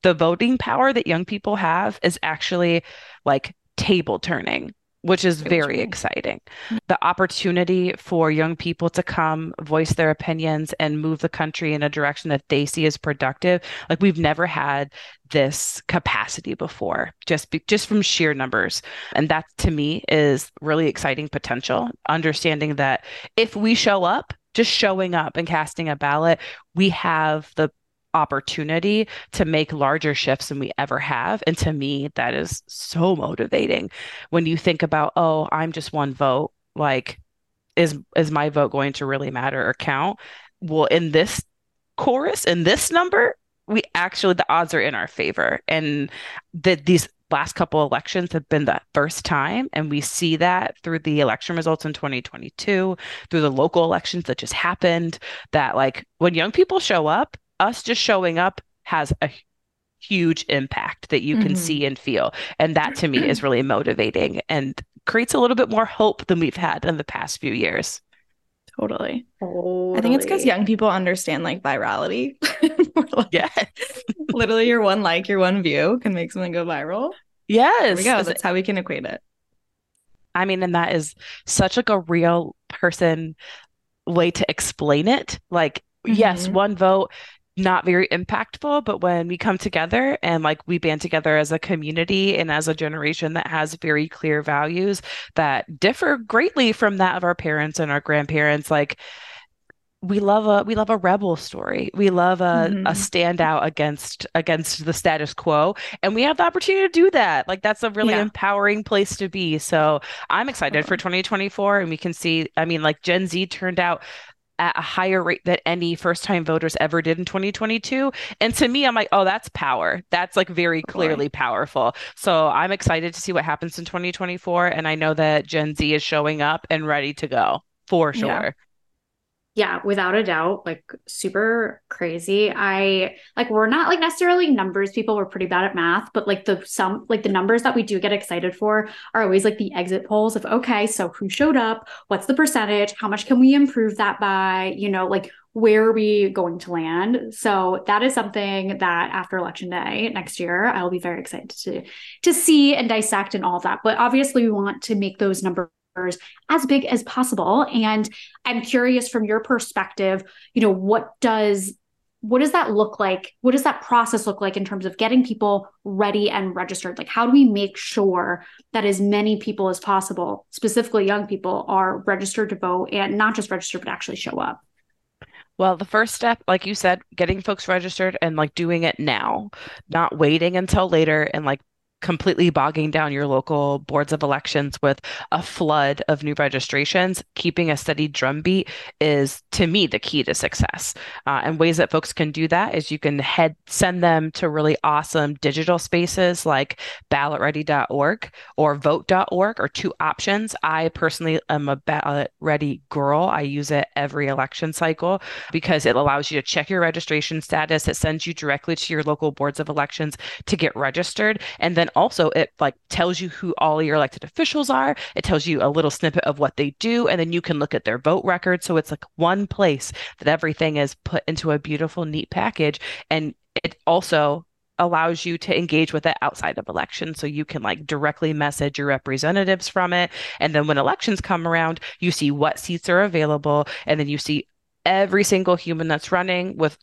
the voting power that young people have is actually like table turning which is very exciting. The opportunity for young people to come voice their opinions and move the country in a direction that they see as productive. Like we've never had this capacity before just be, just from sheer numbers. And that to me is really exciting potential, understanding that if we show up, just showing up and casting a ballot, we have the opportunity to make larger shifts than we ever have. And to me, that is so motivating when you think about, oh, I'm just one vote. Like, is is my vote going to really matter or count? Well, in this chorus, in this number, we actually the odds are in our favor. And that these last couple elections have been the first time and we see that through the election results in 2022 through the local elections that just happened that like when young people show up us just showing up has a huge impact that you can mm-hmm. see and feel. And that to me is really motivating and creates a little bit more hope than we've had in the past few years. Totally. totally. I think it's because young people understand like virality. (laughs) like, yes. literally, your one like, your one view can make something go viral. Yes. There we go. That's how we can equate it. I mean, and that is such like a real person way to explain it. Like, mm-hmm. yes, one vote not very impactful but when we come together and like we band together as a community and as a generation that has very clear values that differ greatly from that of our parents and our grandparents like we love a we love a rebel story. We love a, mm-hmm. a standout against against the status quo, and we have the opportunity to do that. Like that's a really yeah. empowering place to be. So I'm excited for 2024, and we can see. I mean, like Gen Z turned out at a higher rate than any first time voters ever did in 2022. And to me, I'm like, oh, that's power. That's like very clearly powerful. So I'm excited to see what happens in 2024. And I know that Gen Z is showing up and ready to go for sure. Yeah yeah, without a doubt, like super crazy. I like we're not like necessarily numbers people. We're pretty bad at math, but like the some like the numbers that we do get excited for are always like the exit polls of okay, so who showed up? What's the percentage? How much can we improve that by? You know, like where are we going to land? So that is something that after election day next year, I'll be very excited to to see and dissect and all that. But obviously, we want to make those numbers as big as possible. And i'm curious from your perspective you know what does what does that look like? What does that process look like in terms of getting people ready and registered? Like how do we make sure that as many people as possible specifically young people are registered to vote and not just register but actually show up? Well, the first step, like you said, getting folks registered and like doing it now, not waiting until later and like completely bogging down your local boards of elections with a flood of new registrations, keeping a steady drumbeat is to me the key to success. Uh, and ways that folks can do that is you can head send them to really awesome digital spaces like ballotready.org or vote.org or two options. I personally am a ballot ready girl. I use it every election cycle because it allows you to check your registration status. It sends you directly to your local boards of elections to get registered and then also it like tells you who all your elected officials are. It tells you a little snippet of what they do, and then you can look at their vote record. So it's like one place that everything is put into a beautiful, neat package. And it also allows you to engage with it outside of elections so you can like directly message your representatives from it and then when elections come around you see what seats are available and then you see every single human that's running with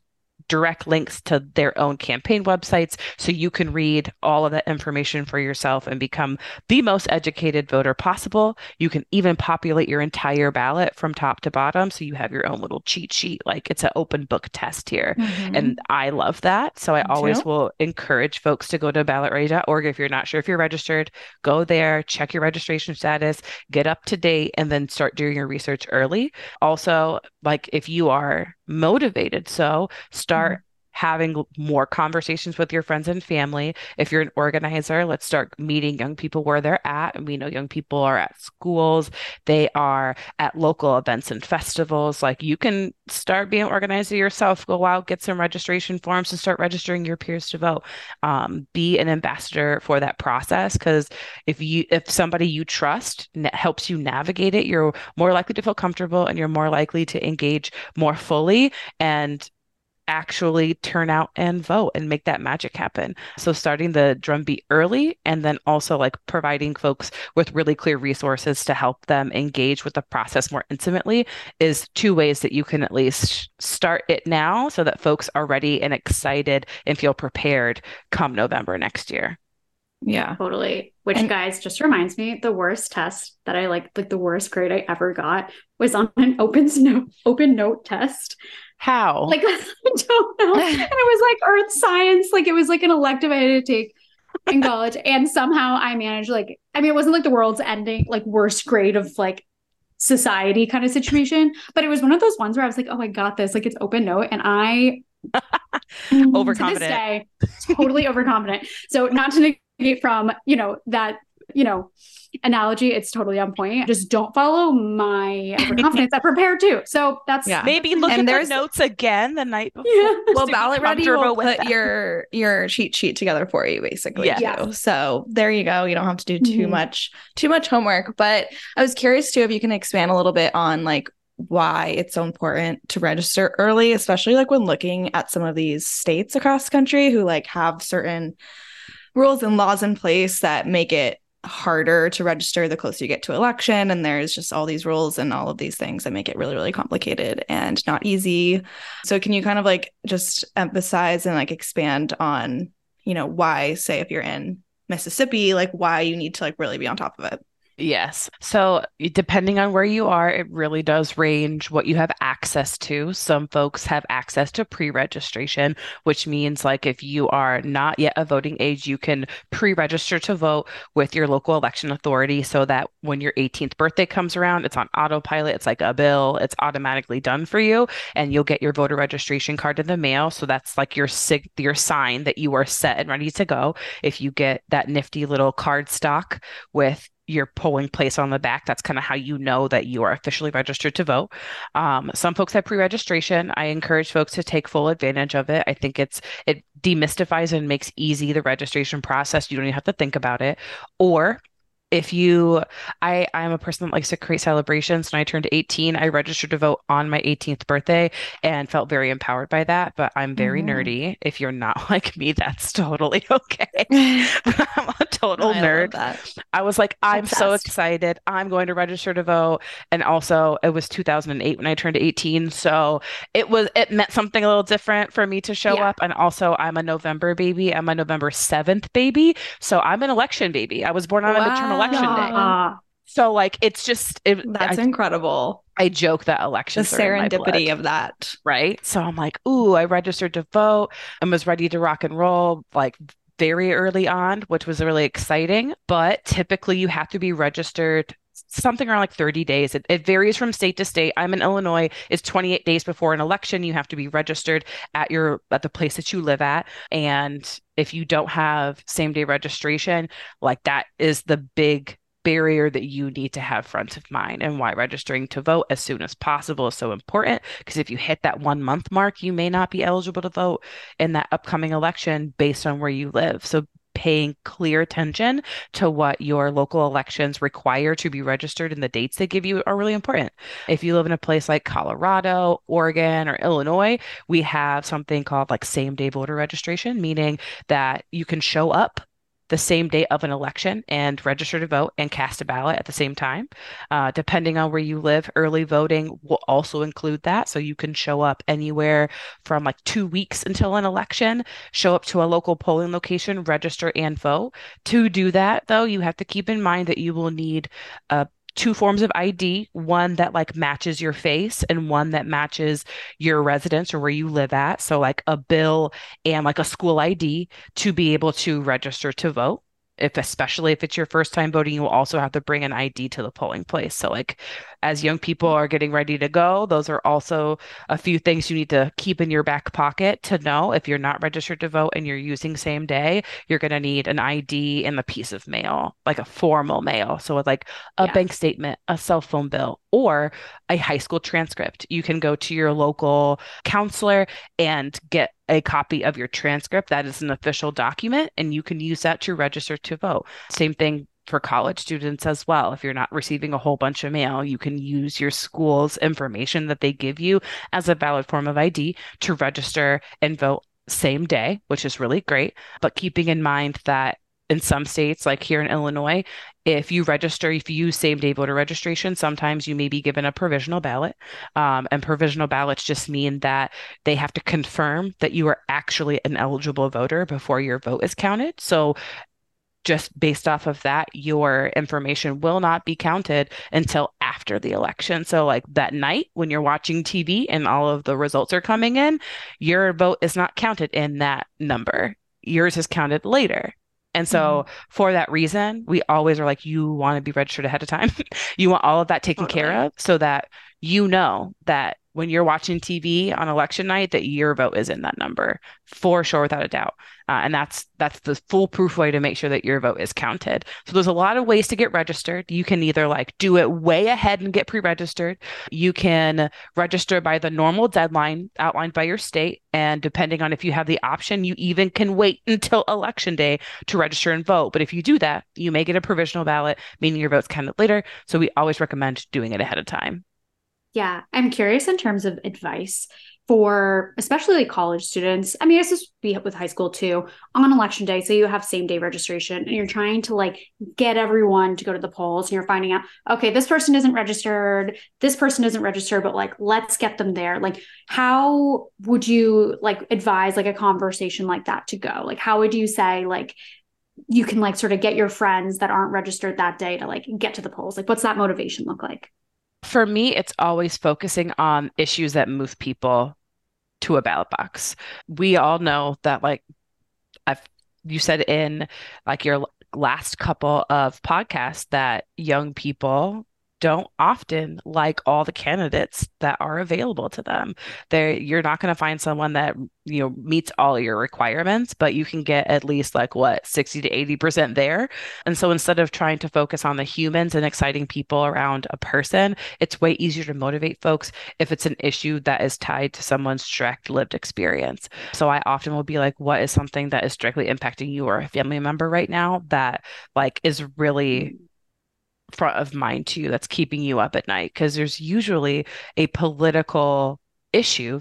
direct links to their own campaign websites so you can read all of that information for yourself and become the most educated voter possible. You can even populate your entire ballot from top to bottom so you have your own little cheat sheet like it's an open book test here. Mm-hmm. And I love that. So I Me always too. will encourage folks to go to ballotready.org if you're not sure if you're registered, go there, check your registration status, get up to date and then start doing your research early. Also, like if you are motivated so start mm-hmm having more conversations with your friends and family. If you're an organizer, let's start meeting young people where they're at. And we know young people are at schools, they are at local events and festivals. Like you can start being an organizer yourself, go out, get some registration forms and start registering your peers to vote. Um, be an ambassador for that process because if you if somebody you trust helps you navigate it, you're more likely to feel comfortable and you're more likely to engage more fully and actually turn out and vote and make that magic happen. So starting the drumbeat early and then also like providing folks with really clear resources to help them engage with the process more intimately is two ways that you can at least start it now so that folks are ready and excited and feel prepared come November next year. Yeah. Totally. Which and, guys just reminds me the worst test that I like like the worst grade I ever got was on an open note open note test. How? Like (laughs) I don't know. (laughs) and it was like earth science, like it was like an elective I had to take in college. and somehow I managed like I mean it wasn't like the world's ending, like worst grade of like society kind of situation. But it was one of those ones where I was like, oh I got this. Like it's open note. And I (laughs) mm, overconfident. To day, totally overconfident. So not to from, you know, that, you know, analogy, it's totally on point. Just don't follow my (laughs) confidence. I prepared too. So that's yeah. Maybe look and at there's notes again the night (laughs) before. Yeah. Well, Ballot Ready will put your your cheat sheet together for you, basically. Yeah. Too. So there you go. You don't have to do too mm-hmm. much too much homework. But I was curious too if you can expand a little bit on like why it's so important to register early, especially like when looking at some of these states across the country who like have certain rules and laws in place that make it harder to register the closer you get to election. And there's just all these rules and all of these things that make it really really complicated and not easy. So can you kind of like just emphasize and like expand on you know why say if you're in mississippi like why you need to like really be on top of it Yes. So, depending on where you are, it really does range what you have access to. Some folks have access to pre registration, which means like if you are not yet a voting age, you can pre register to vote with your local election authority so that when your 18th birthday comes around, it's on autopilot. It's like a bill, it's automatically done for you, and you'll get your voter registration card in the mail. So, that's like your, sig- your sign that you are set and ready to go. If you get that nifty little card stock with your polling place on the back. That's kind of how you know that you are officially registered to vote. Um, some folks have pre-registration. I encourage folks to take full advantage of it. I think it's it demystifies and makes easy the registration process. You don't even have to think about it. Or if you i i'm a person that likes to create celebrations. When i turned 18 i registered to vote on my 18th birthday and felt very empowered by that but i'm very mm-hmm. nerdy. If you're not (laughs) like me that's totally (laughs) okay. (laughs) I'm a total no, nerd. I, I, was like i'm Obsessed. so excited. I'm going to register to vote. And also it was 2008 when i turned 18 so it was it meant something a little different for me to show yeah. up. And also i'm a november baby. I'm a november 7th baby so i'm an election baby. I was born on wow. a maternal election day. So like it's just it, that's I, incredible. I joke that elections the serendipity of that, right? So I'm like, ooh, I registered to vote and was ready to rock and roll like very early on, which was really exciting. But typically, you have to be registered something around like 30 days. It, it, varies from state to state. I'm in Illinois. It's 28 days before an election. You have to be registered at your at the place that you live at. And if you don't have same day registration, like that is the big barrier that you need to have front of mind and why registering to vote as soon as possible is so important. Because if you hit that 1 month mark you may not be eligible to vote in that upcoming election based on where you live. So paying clear attention to what your local elections require to be registered and the dates they give you are really important. If you live in a place like Colorado, Oregon, or Illinois, we have something called like same day voter registration, meaning that you can show up the same day of an election and register to vote and cast a ballot at the same time. Uh, depending on where you live, early voting will also include that. So you can show up anywhere from like two weeks until an election, show up to a local polling location, register and vote. To do that, though, you have to keep in mind that you will need a two forms of ID, one that like matches your face and one that matches your residence or where you live at. So like a bill and like a school ID to be able to register to vote if especially if it's your first time voting you will also have to bring an id to the polling place. So like as young people are getting ready to go those are also a few things you need to keep in your back pocket to know. If you're not registered to vote and you're using same day you're going to need an id and a piece of mail like a formal mail. So with like a yeah. bank statement a cell phone bill or a high school transcript. You can go to your local counselor and get a copy of your transcript. That is an official document, and you can use that to register to vote. Same thing for college students as well. If you're not receiving a whole bunch of mail, you can use your school's information that they give you as a valid form of ID to register and vote same day, which is really great. But keeping in mind that in some states, like here in Illinois, if you register, if you use same day voter registration, sometimes you may be given a provisional ballot. Um, and provisional ballots just mean that they have to confirm that you are actually an eligible voter before your vote is counted. So just based off of that, your information will not be counted until after the election. So, like that night when you're watching TV and all of the results are coming in, your vote is not counted in that number. Yours is counted later. And so mm-hmm. for that reason, we always are like, you want to be registered ahead of time. (laughs) you want all of that taken totally. care of so that you know that when you're watching TV on election night that your vote is in that number for sure without a doubt. Uh, and that's that's the foolproof way to make sure that your vote is counted. So there's a lot of ways to get registered. You can either like do it way ahead and get pre-registered. You can register by the normal deadline outlined by your state and depending on if you have the option, you even can wait (laughs) until election day to register and vote. But if you do that, you may get a provisional ballot, meaning your vote's counted later. So we always recommend doing it ahead of time. Yeah, I'm curious in terms of advice for especially like college students. I mean, this is be with high school too. On election day, so you have same day registration, and you're trying to like get everyone to go to the polls, and you're finding out, okay, this person isn't registered, this person isn't registered, but like let's get them there. Like, how would you like advise like a conversation like that to go? Like, how would you say like you can like sort of get your friends that aren't registered that day to like get to the polls? Like, what's that motivation look like? For me, it's always focusing on issues that move people to a ballot box. We all know that, like, I've you said in like your last couple of podcasts that young people don't often like all the candidates that are available to them. They you're not going to find someone that you know meets all your requirements, but you can get at least like what 60 to 80% there. And so instead of trying to focus on the humans and exciting people around a person, it's way easier to motivate folks if it's an issue that is tied to someone's direct lived experience. So I often will be like what is something that is directly impacting you or a family member right now that like is really front of mind to you that's keeping you up at night because there's usually a political issue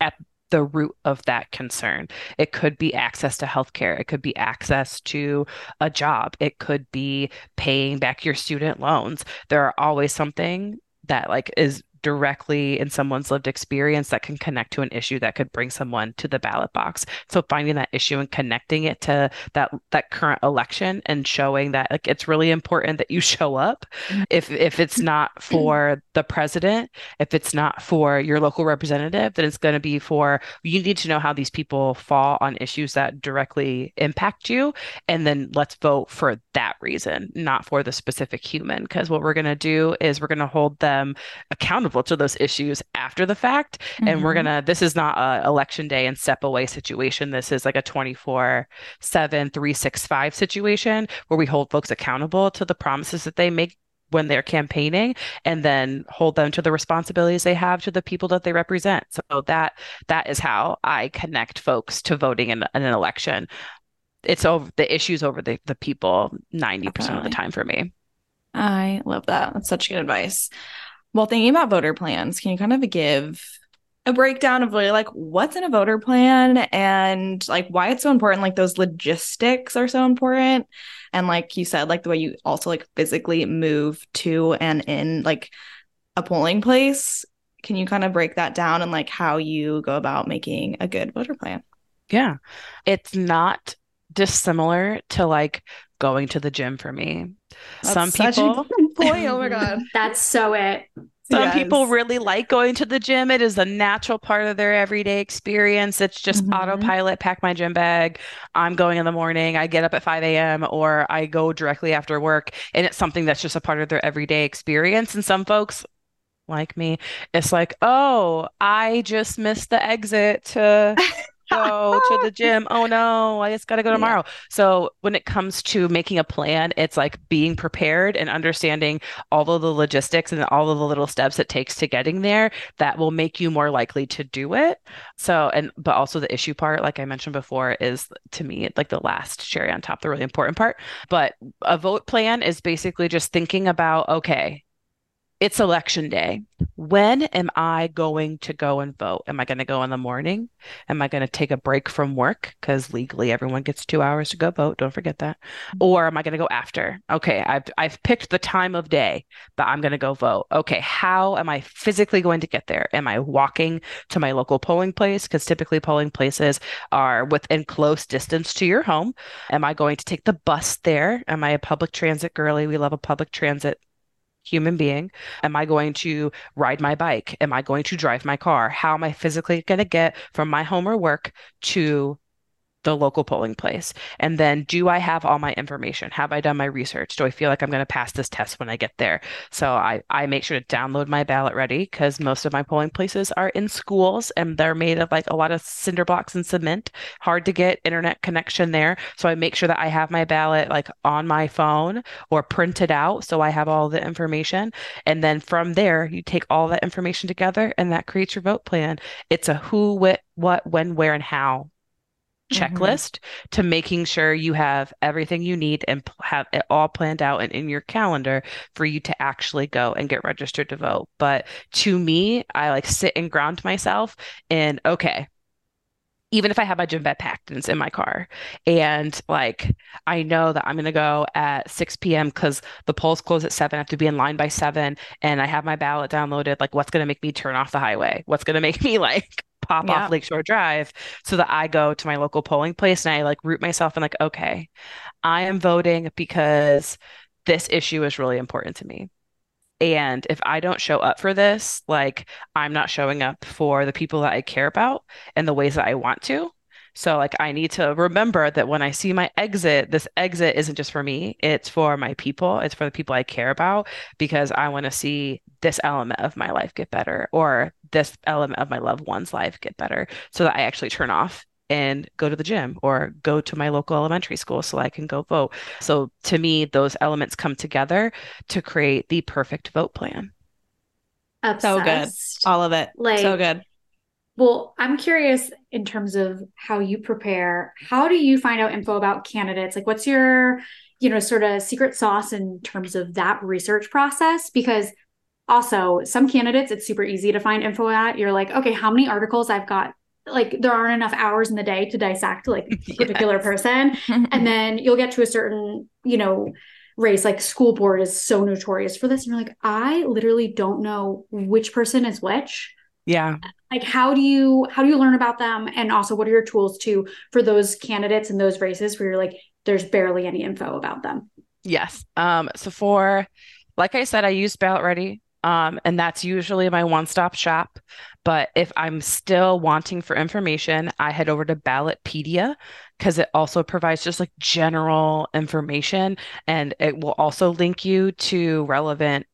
at the root of that concern. It could be access to healthcare. It could be access to a job. It could be paying back your student loans. There are always something that like is directly in someone's lived experience that can connect to an issue that could bring someone to the ballot box. So finding that issue and connecting it to that that current election and showing that like it's really important that you (laughs) show up. Mm-hmm. If if it's not for the president, if it's not for your local representative, then it's going to be for you need to know how these people fall on issues that directly impact you and then let's vote for that reason, not for the specific human because what we're going to do is we're going to hold them accountable to those issues after the fact. Mm-hmm. And we're mm-hmm. going to, this is not a election day and step away situation. This is like a 24 7, 365 situation where we hold folks accountable to the promises that they make when they're campaigning and then hold them to the responsibilities they have to the people that they represent so that that is how i connect folks to voting in, in an election it's over the issues over the, the people 90% Definitely. of the time for me i love that that's such good advice well, thinking about voter plans, can you kind of give a breakdown of really like what's in a voter plan and like why it's so important like those logistics are so important? And like you said like the way you also like physically move to and in like a polling place can you kind of break that down and like how you go about making a good voter plan? Yeah. It's not dissimilar to like going to the gym for me. That's some people good point oh my (laughs) god That's so it. Some Yes. people really like going to the gym. It is a natural part of their everyday experience. It's just Mhm. autopilot, pack my gym bag. I'm going in the morning. I get up at 5 a.m. or I go directly after work. And it's something that's just a part of their everyday experience. And some folks, like me, it's like, oh, I just missed the exit to (laughs) go (laughs) to the gym. Oh no, I just got to go Yeah. tomorrow. So when it comes to making a plan, it's like being prepared and understanding all of the logistics and all of the little steps it takes to getting there that will make you more likely to do it. So, and but also the issue part, like I mentioned before, is to me like the last cherry on top, the really important part. But a vote plan is basically just thinking about, okay, it's election day. When am I going to go and vote? Am I going to go in the morning? Am I going to take a break from work? Because legally everyone gets two hours to go vote. Don't forget that. Mm-hmm. Or am I going to go after? Okay, I've I've picked the time of day that I'm going to go vote. Okay, how am I physically going to get there? Am I walking to my local polling place? Because typically polling places are within close distance to your home. Am I going to take the bus there? Am I a public transit girly? We love a public transit human being. Am I going to ride my bike? Am I going to drive my car? How am I physically going to get from my home or work to the local polling place? And then do I have all my information? Have I done my research? Do I feel like I'm going to pass this test when I get there? So I, I make sure to download my ballot ready because most of my polling places are in schools and they're made of like a lot of cinder blocks and cement. Hard to get internet connection there. So I make sure that I have my ballot like on my phone or printed out so I have all the information. And then from there, you take all that information together and that creates your vote plan. It's a who, what, what, when, where, and how Mm-hmm. checklist to making sure you have everything you need and have it all planned out and in your calendar for you to actually go and get registered to vote. But to me, I like sit and ground myself in okay, even if I have my gym bag packed and it's in my car, and like I know that I'm gonna go at 6 p.m. because the polls close at 7, I have to be in line by 7, and I have my ballot downloaded. Like, what's gonna make me turn off the highway? What's gonna make me (laughs) like pop Yeah. off Lakeshore Drive so that I go to my local polling place and I like root myself and like, okay, I am voting because this issue is really important to me. And if I don't show up for this, like I'm not showing up for the people that I care about and the ways that I want to. So like I need to remember that when I see my exit, this exit isn't just for me, it's for my people, it's for the people I care about because I want to see this element of my life get better or this element of my loved one's life get better so that I actually turn off and go to the gym or go to my local elementary school so I can go vote. So to me, those elements come together to create the perfect vote plan. So good. All of it Like- so good Well, I'm curious in terms of how you prepare. How do you find out info about candidates? Like, what's your, you know, sort of secret sauce in terms of that research process? Because also, some candidates, it's super easy to find info at. You're like, okay, how many articles I've got? Like, there aren't enough hours in the day to dissect like a (laughs) particular Yes. person. And (laughs) then you'll get to a certain, you know, race, like school board is so notorious for this. And you're like, I literally don't know which person is which Yeah. like how do you how do you learn about them and also what are your tools to for those candidates and those races where you're like there's barely any info about them Yes. Um, so for, like I said, I use Ballot Ready, um, and that's usually my one-stop shop. But if I'm still wanting for information, I head over to Ballotpedia because it also provides just like general information, and it will also link you to relevant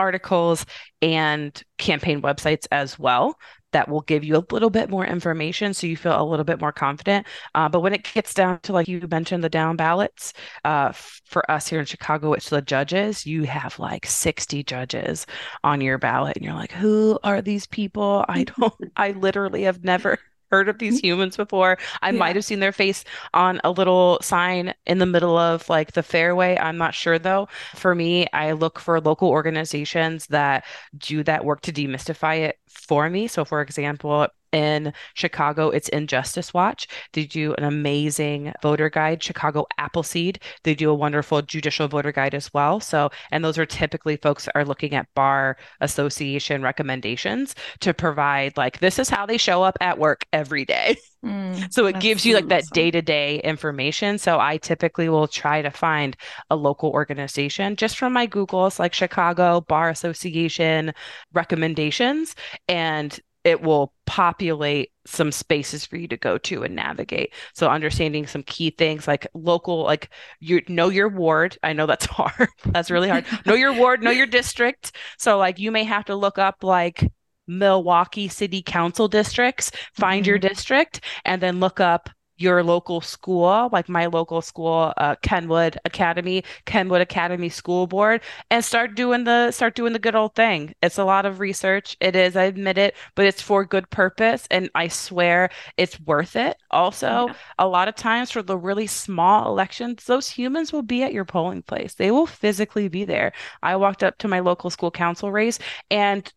articles and campaign websites as well. That will give you a little bit more information so you feel a little bit more confident. Uh, but when it gets down to, like you mentioned, the down ballots, uh, for us here in Chicago, it's the judges. You have like 60 judges on your ballot, and you're like, who are these people? I don't, I literally have never heard of these mm-hmm. humans before. I Yeah. might have seen their face on a little sign in the middle of like the fairway. I'm not sure though. For me, I look for local organizations that do that work to demystify it for me. So, for example, in Chicago, it's Injustice Watch. They do an amazing voter guide, Chicago Appleseed. They do a wonderful judicial voter guide as well. So, and those are typically folks that are looking at bar association recommendations to provide, like, this is how they show up at work every day. (laughs) Mm, So it gives you like that day to day information. So I typically will try to find a local organization just from my Googles, like Chicago Bar Association recommendations, and it will populate some spaces for you to go to and navigate. So understanding some key things like local, like you know your ward. I know that's (laughs) hard. That's really hard. know your ward, know your district. So like you may have to look up like Milwaukee City Council districts, find your district, and then look up your local school, like my local school, uh, Kenwood Academy, Kenwood Academy School Board, and start doing the start doing the good old thing. It's a lot of research. It is, I admit it, but it's for good purpose, and I swear it's worth it. Also, Yeah. a lot of times for the really small elections, those humans will be at your polling place. They will physically be there. I walked up to my local school council race and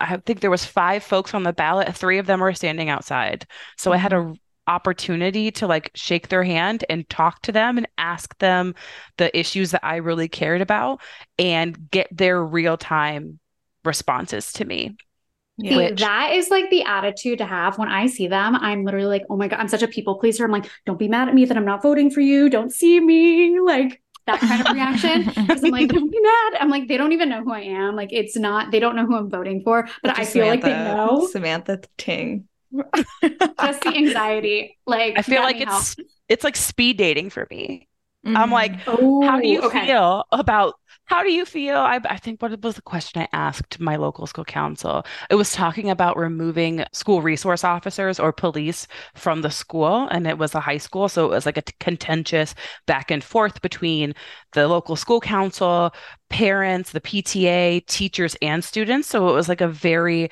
I think there was five folks on the ballot. Three of them were standing outside. So I had a mm-hmm. opportunity to like shake their hand and talk to them and ask them the issues that I really cared about and get their real-time responses to me. Yeah. See, Which- that is like the attitude to have when I see them. I'm literally like, oh my God, I'm such a people pleaser. I'm like, don't be mad at me that I'm not voting for you. Don't see me. Like that kind of (laughs) reaction. Because I'm like, (laughs) don't be mad. I'm like, they don't even know who I am. Like, it's not, they don't know who I'm voting for, but I Just feel like they know. Samantha Ting. (laughs) Just the anxiety. Like, I feel like me help. it's it's like speed dating for me. I'm like, oh, how do you oh, okay. feel about how do you feel? I, I think what was the question I asked my local school council? It was talking about removing school resource officers or police from the school, and it was a high school, so it was like a contentious back and forth between the local school council, parents, the PTA, teachers, and students. So it was like a very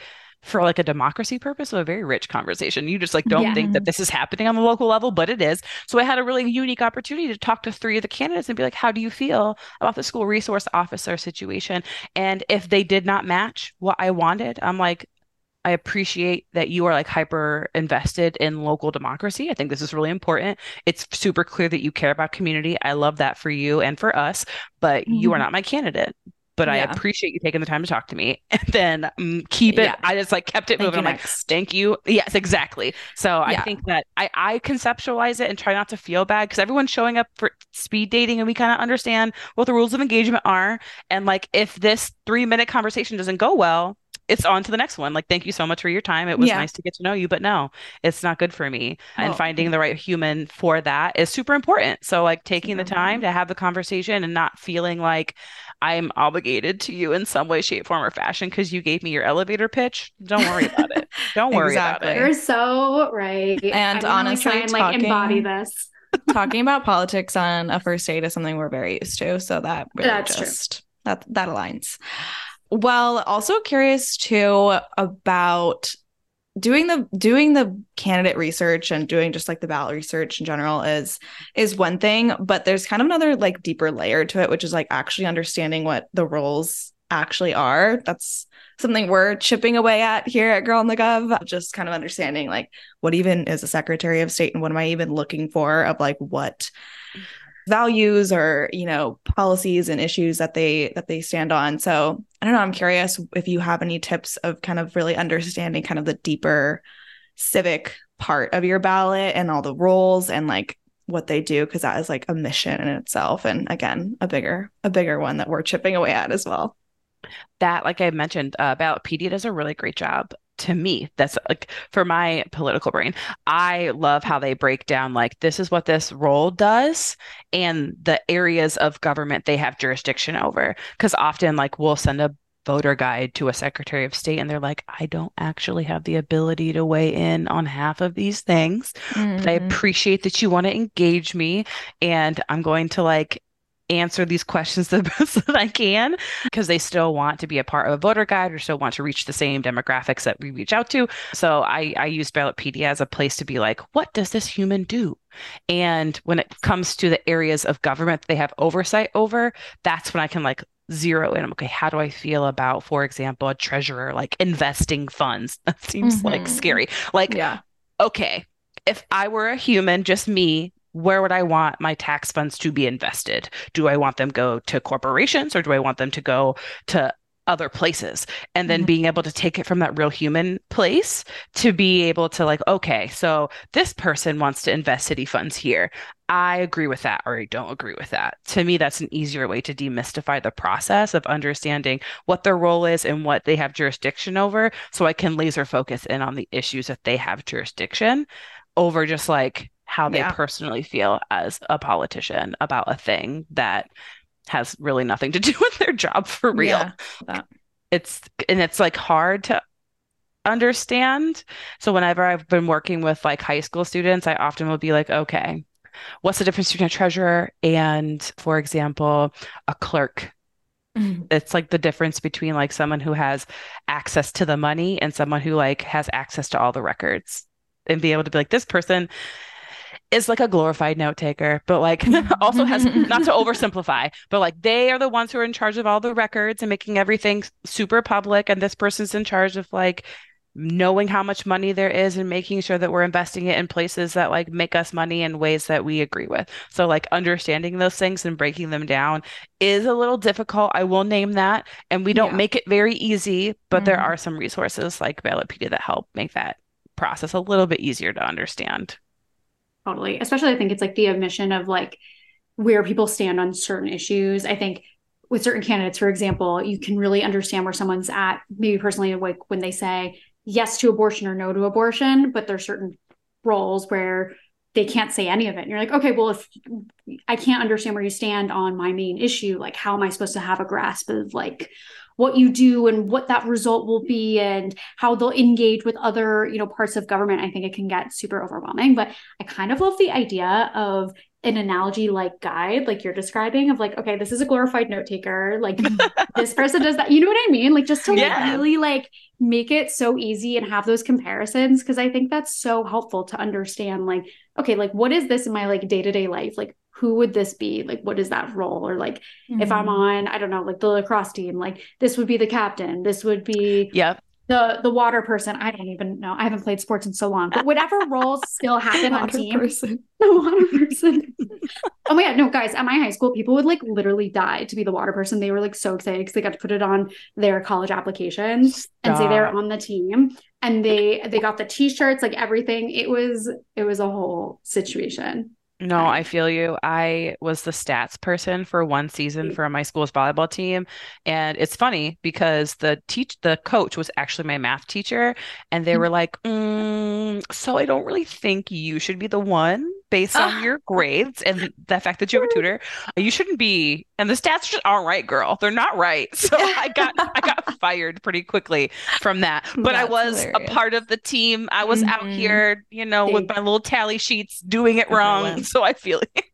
for like a democracy purpose, so a very rich conversation. You just like don't Yeah. think that this is happening on the local level, but it is. So I had a really unique opportunity to talk to three of the candidates and be like, how do you feel about the school resource officer situation? And if they did not match what I wanted, I'm like, I appreciate that you are like hyper invested in local democracy. I think this is really important. It's super clear that you care about community. I love that for you and for us, but you are Mhm. not my candidate. But I appreciate you taking the time to talk to me (laughs) and then mm, keep it. Yeah. I just like kept it Thank moving. I'm like, next. Thank you. Yes, exactly. So I think that I, I conceptualize it and try not to feel bad because everyone's showing up for speed dating and we kind of understand what the rules of engagement are. And like if this three minute conversation doesn't go well, it's on to the next one. Like, thank you so much for your time. It was Yeah. nice to get to know you, but no, it's not good for me. And oh. finding the right human for that is super important. So, like, taking the time to have the conversation and not feeling like I'm obligated to you in some way, shape, form, or fashion because you gave me your elevator pitch. Don't worry about it. Don't worry Exactly. about it. You're so right. And I'm gonna, like, honestly, try and like embody this. (laughs) Talking about politics on a first date is something we're very used to. So that really That's true. just that that aligns. Well, also curious too about doing the doing the candidate research and doing just like the ballot research in general is is one thing, but there's kind of another like deeper layer to it, which is like actually understanding what the roles actually are. That's something we're chipping away at here at Girl and the Gov. Just kind of understanding like what even is a Secretary of State and what am I even looking for of like what values or you know policies and issues that they that they stand on so i don't know i'm curious if you have any tips of kind of really understanding kind of the deeper civic part of your ballot and all the roles and like what they do because that is like a mission in itself and again a bigger a bigger one that we're chipping away at as well that, like I mentioned, uh, Ballotpedia does a really great job. To me, that's like for my political brain. I love how they break down like this is what this role does and the areas of government they have jurisdiction over. Because often, like, we'll send a voter guide to a Secretary of State and they're like, I don't actually have the ability to weigh in on half of these things. But I Mhm. appreciate that you want to engage me and I'm going to like answer these questions (laughs) the best that I can because they still want to be a part of a voter guide or still want to reach the same demographics that we reach out to. So I, I use Ballotpedia as a place to be like, what does this human do? And when it comes to the areas of government they have oversight over, that's when I can like zero in. Okay, how do I feel about, for example, a treasurer like investing funds? (laughs) That seems mm-hmm. like scary. Like, yeah. okay, if I were a human, just me, where would I want my tax funds to be invested? Do I want them go to corporations or do I want them to go to other places and then mm-hmm. being able to take it from that real human place to be able to like okay so this person wants to invest city funds here i agree with that or i don't agree with that to me that's an easier way to demystify the process of understanding what their role is and what they have jurisdiction over so i can laser focus in on the issues that they have jurisdiction over just like how they yeah. personally feel as a politician about a thing that has really nothing to (laughs) do with their job for real. Yeah, it's and it's like hard to understand. So whenever I've been working with like high school students, I often will be like, okay, what's the difference between a treasurer and, for example, a clerk? Mm-hmm. It's like the difference between like someone who has access to the money and someone who like has access to all the records and be able to be like, this person is like a glorified note taker, but like (laughs) also has (laughs) not to oversimplify, but like they are the ones who are in charge of all the records and making everything super public. And this person's in charge of like knowing how much money there is and making sure that we're investing it in places that like make us money in ways that we agree with. So like understanding those things and breaking them down is a little difficult. I will name that. And we don't yeah. make it very easy, but mm-hmm. there are some resources like Ballotpedia that help make that process a little bit easier to understand. Totally. Especially, I think it's like the omission of like where people stand on certain issues. I think with certain candidates, for example, you can really understand where someone's at. Maybe personally, like when they say yes to abortion or no to abortion, but there's certain roles where they can't say any of it. And you're like, okay, well, if I can't understand where you stand on my main issue, like how am I supposed to have a grasp of like what you do and what that result will be and how they'll engage with other you know parts of government i think it can get super overwhelming. But i kind of love the idea of an analogy like guide like you're describing of like okay this is a glorified note taker. Like (laughs) this person does that. You know what i mean? Like just to yeah. like really like make it so easy and have those comparisons because i think that's so helpful to understand like okay like what is this in my like day-to-day life? Like who would this be? Like, what is that role? Or like, mm-hmm. if I'm mm-hmm. on, I don't know, like the lacrosse team, like this would be the captain. This would be yep. the the water person. I don't even know. I haven't played sports in so long, but whatever (laughs) roles still happen on team. Person. (laughs) The water person. oh my god, no, guys! At my high school, people would like literally die to be the water person. They were like so excited because they got to put it on their college applications Stop. and say they're on the team. And they they got the t-shirts, like everything. It was it was a whole situation. No, I feel you. I was the stats person for one season for my school's volleyball team, and it's funny because the teach the coach was actually my math teacher, and they were like, mm, "So I don't really think you should be the one based on your (laughs) grades and the fact that you have a tutor. You shouldn't be. And the stats just aren't right, girl. They're not right. (laughs) So I got I got (laughs) fired pretty quickly from that. But That's I was hilarious. a part of the team. I was mm-hmm. out here, you know, with my little tally sheets doing it wrong. So I feel it.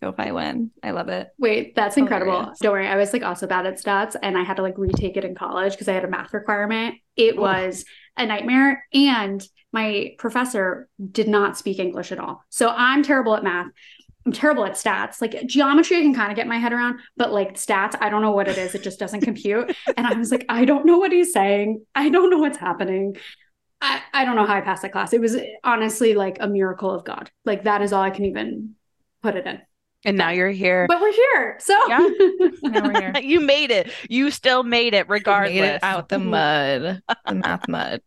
Go if I win. I love it. Wait, that's incredible. Hilarious. Don't worry. I was like also bad at stats and I had to like retake it in college because I had a math requirement. It oh. was a nightmare. And my professor did not speak English at all. So I'm terrible at math. I'm terrible at stats. Like geometry, I can kind of get my head around, but like stats, I don't know what it is. It just doesn't compute. (laughs) and I was like, I don't know what he's saying. I don't know what's happening. I, I don't know how I passed that class. It was honestly like a miracle of God. Like that is all I can even put it in. And now you're here. But we're here. So yeah. (laughs) we're here. you made it. You still made it regardless. Made it out the (laughs) mud. the math mud.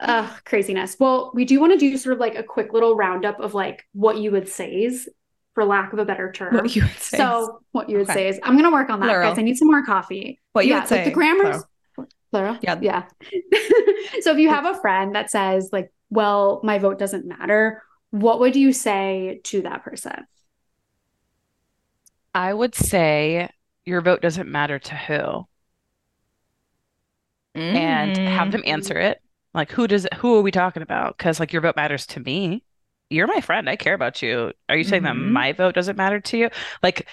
Uh, craziness. Well, we do want to do sort of like a quick little roundup of like what you would say's, for lack of a better term. What you would say. So what you would okay. say is, I'm gonna work on that, Plural. guys. I need some more coffee. What you yeah, would say? Like the grammars. Plural. Plural. Yeah. Yeah. (laughs) so if you have a friend that says like, "Well, my vote doesn't matter," what would you say to that person? I would say your vote doesn't matter to who. Mm. And have them answer mm. it like who does who are we talking about? Because like your vote matters to me. you're my friend. I care about you. Are you saying that Mhm. my vote doesn't matter to you? Like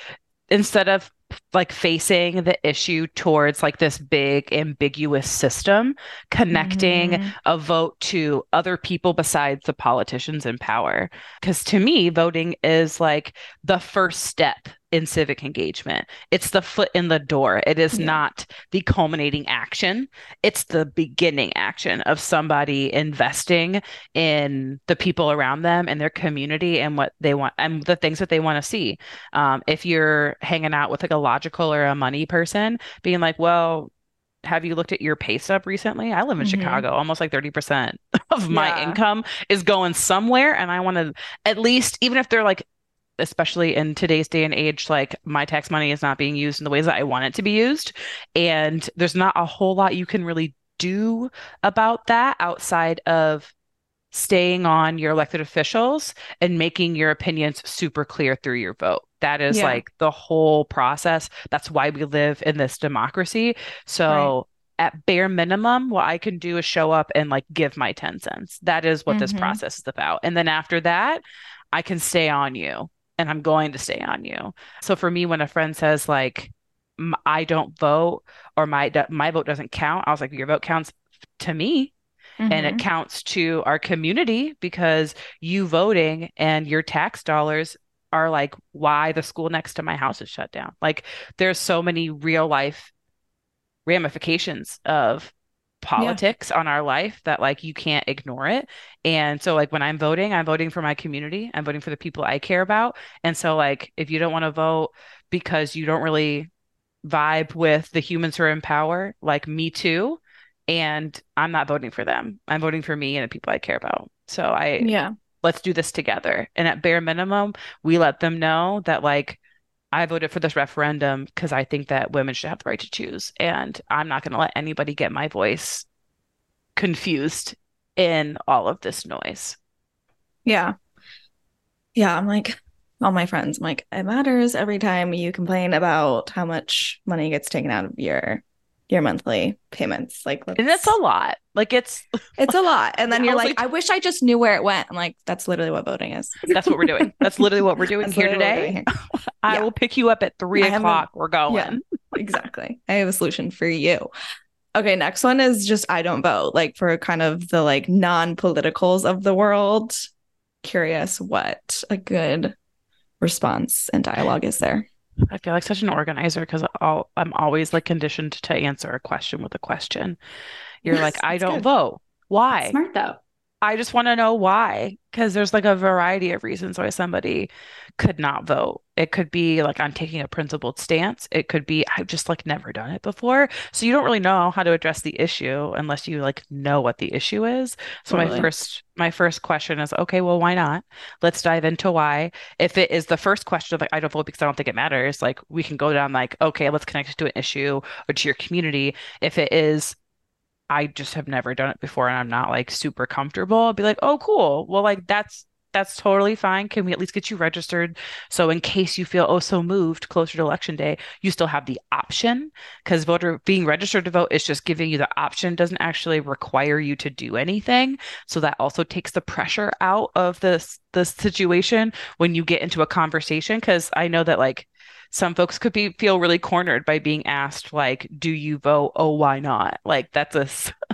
instead of like facing the issue towards like this big ambiguous system, connecting Mhm. a vote to other people besides the politicians in power. Because to me, voting is like the first step in civic engagement. It's the foot in the door. It is Yeah. not the culminating action. It's the beginning action of somebody investing in the people around them and their community and what they want and the things that they want to see. Um, if you're hanging out with like a logical or a money person, being like, well, have you looked at your pay stub recently? I live in Mhm. Chicago. Almost like 30% (laughs) of my Yeah. income is going somewhere. And I want to at least, even if they're like, especially in today's day and age, like my tax money is not being used in the ways that I want it to be used. And there's not a whole lot you can really do about that outside of staying on your elected officials and making your opinions super clear through your vote. That is Yeah. like the whole process. That's why we live in this democracy. So at bare minimum, what I can do is show up and like give my 10 cents. That is what this Mhm. process is about. And then after that, I can stay on you and I'm going to stay on you. So for me, when a friend says like, I don't vote or my my vote doesn't count, I was like, your vote counts to me and Mhm. it counts to our community because you voting and your tax dollars are like why the school next to my house is shut down. Like there's so many real life ramifications of politics on our life that like you can't ignore it. And so like when I'm voting, I'm voting for my community. I'm voting for the people I care about. And so like if you don't want to vote because you don't really vibe with the humans who are in power, like me too, and I'm not voting for them. I'm voting for me and the people I care about. So I Yeah. let's do this together. And at bare minimum, we let them know that like I voted for this referendum because I think that women should have the right to choose. And I'm not going to let anybody get my voice confused in all of this noise. Yeah. Yeah. I'm like, all my friends, I'm like, it matters every time you complain about how much money gets taken out of your your monthly payments. Like And it's a lot. Like it's (laughs) it's a lot. And then (laughs) you're was like, like- I wish I just knew where it went. I'm like, that's literally what voting is. (laughs) that's what we're doing. That's literally what we're doing That's here literally what we're today. doing here. I Yeah. will pick you up at three I have a- o'clock. We're going. Yeah. Exactly. I have a solution for you. Okay, next one is just I don't vote. Like for kind of the like non-politicals of the world. Curious what a good response and dialogue is there. I feel like such an organizer because I'm always like conditioned to answer a question with a question. You're Yes, like, I don't good. vote. Why? Smart though. I just want to know why. Because there's like a variety of reasons why somebody could not vote. It could be like I'm taking a principled stance. It could be I've just like never done it before. So you don't really know how to address the issue unless you like know what the issue is. So my first my first question is, okay, well, why not? Let's dive into why. If it is the first question of like I don't vote because I don't think it matters, like we can go down like, okay, let's connect it to an issue or to your community. If it is I just have never done it before and I'm not like super comfortable. I'll be like, oh, cool. Well, like that's that's totally fine. Can we at least get you registered? So in case you feel oh so moved closer to election day, you still have the option because voter being registered to vote is just giving you the option, doesn't actually require you to do anything. So that also takes the pressure out of this the situation when you get into a conversation. Because I know that like some folks could be feel really cornered by being asked like do you vote? Oh why not? Like that's a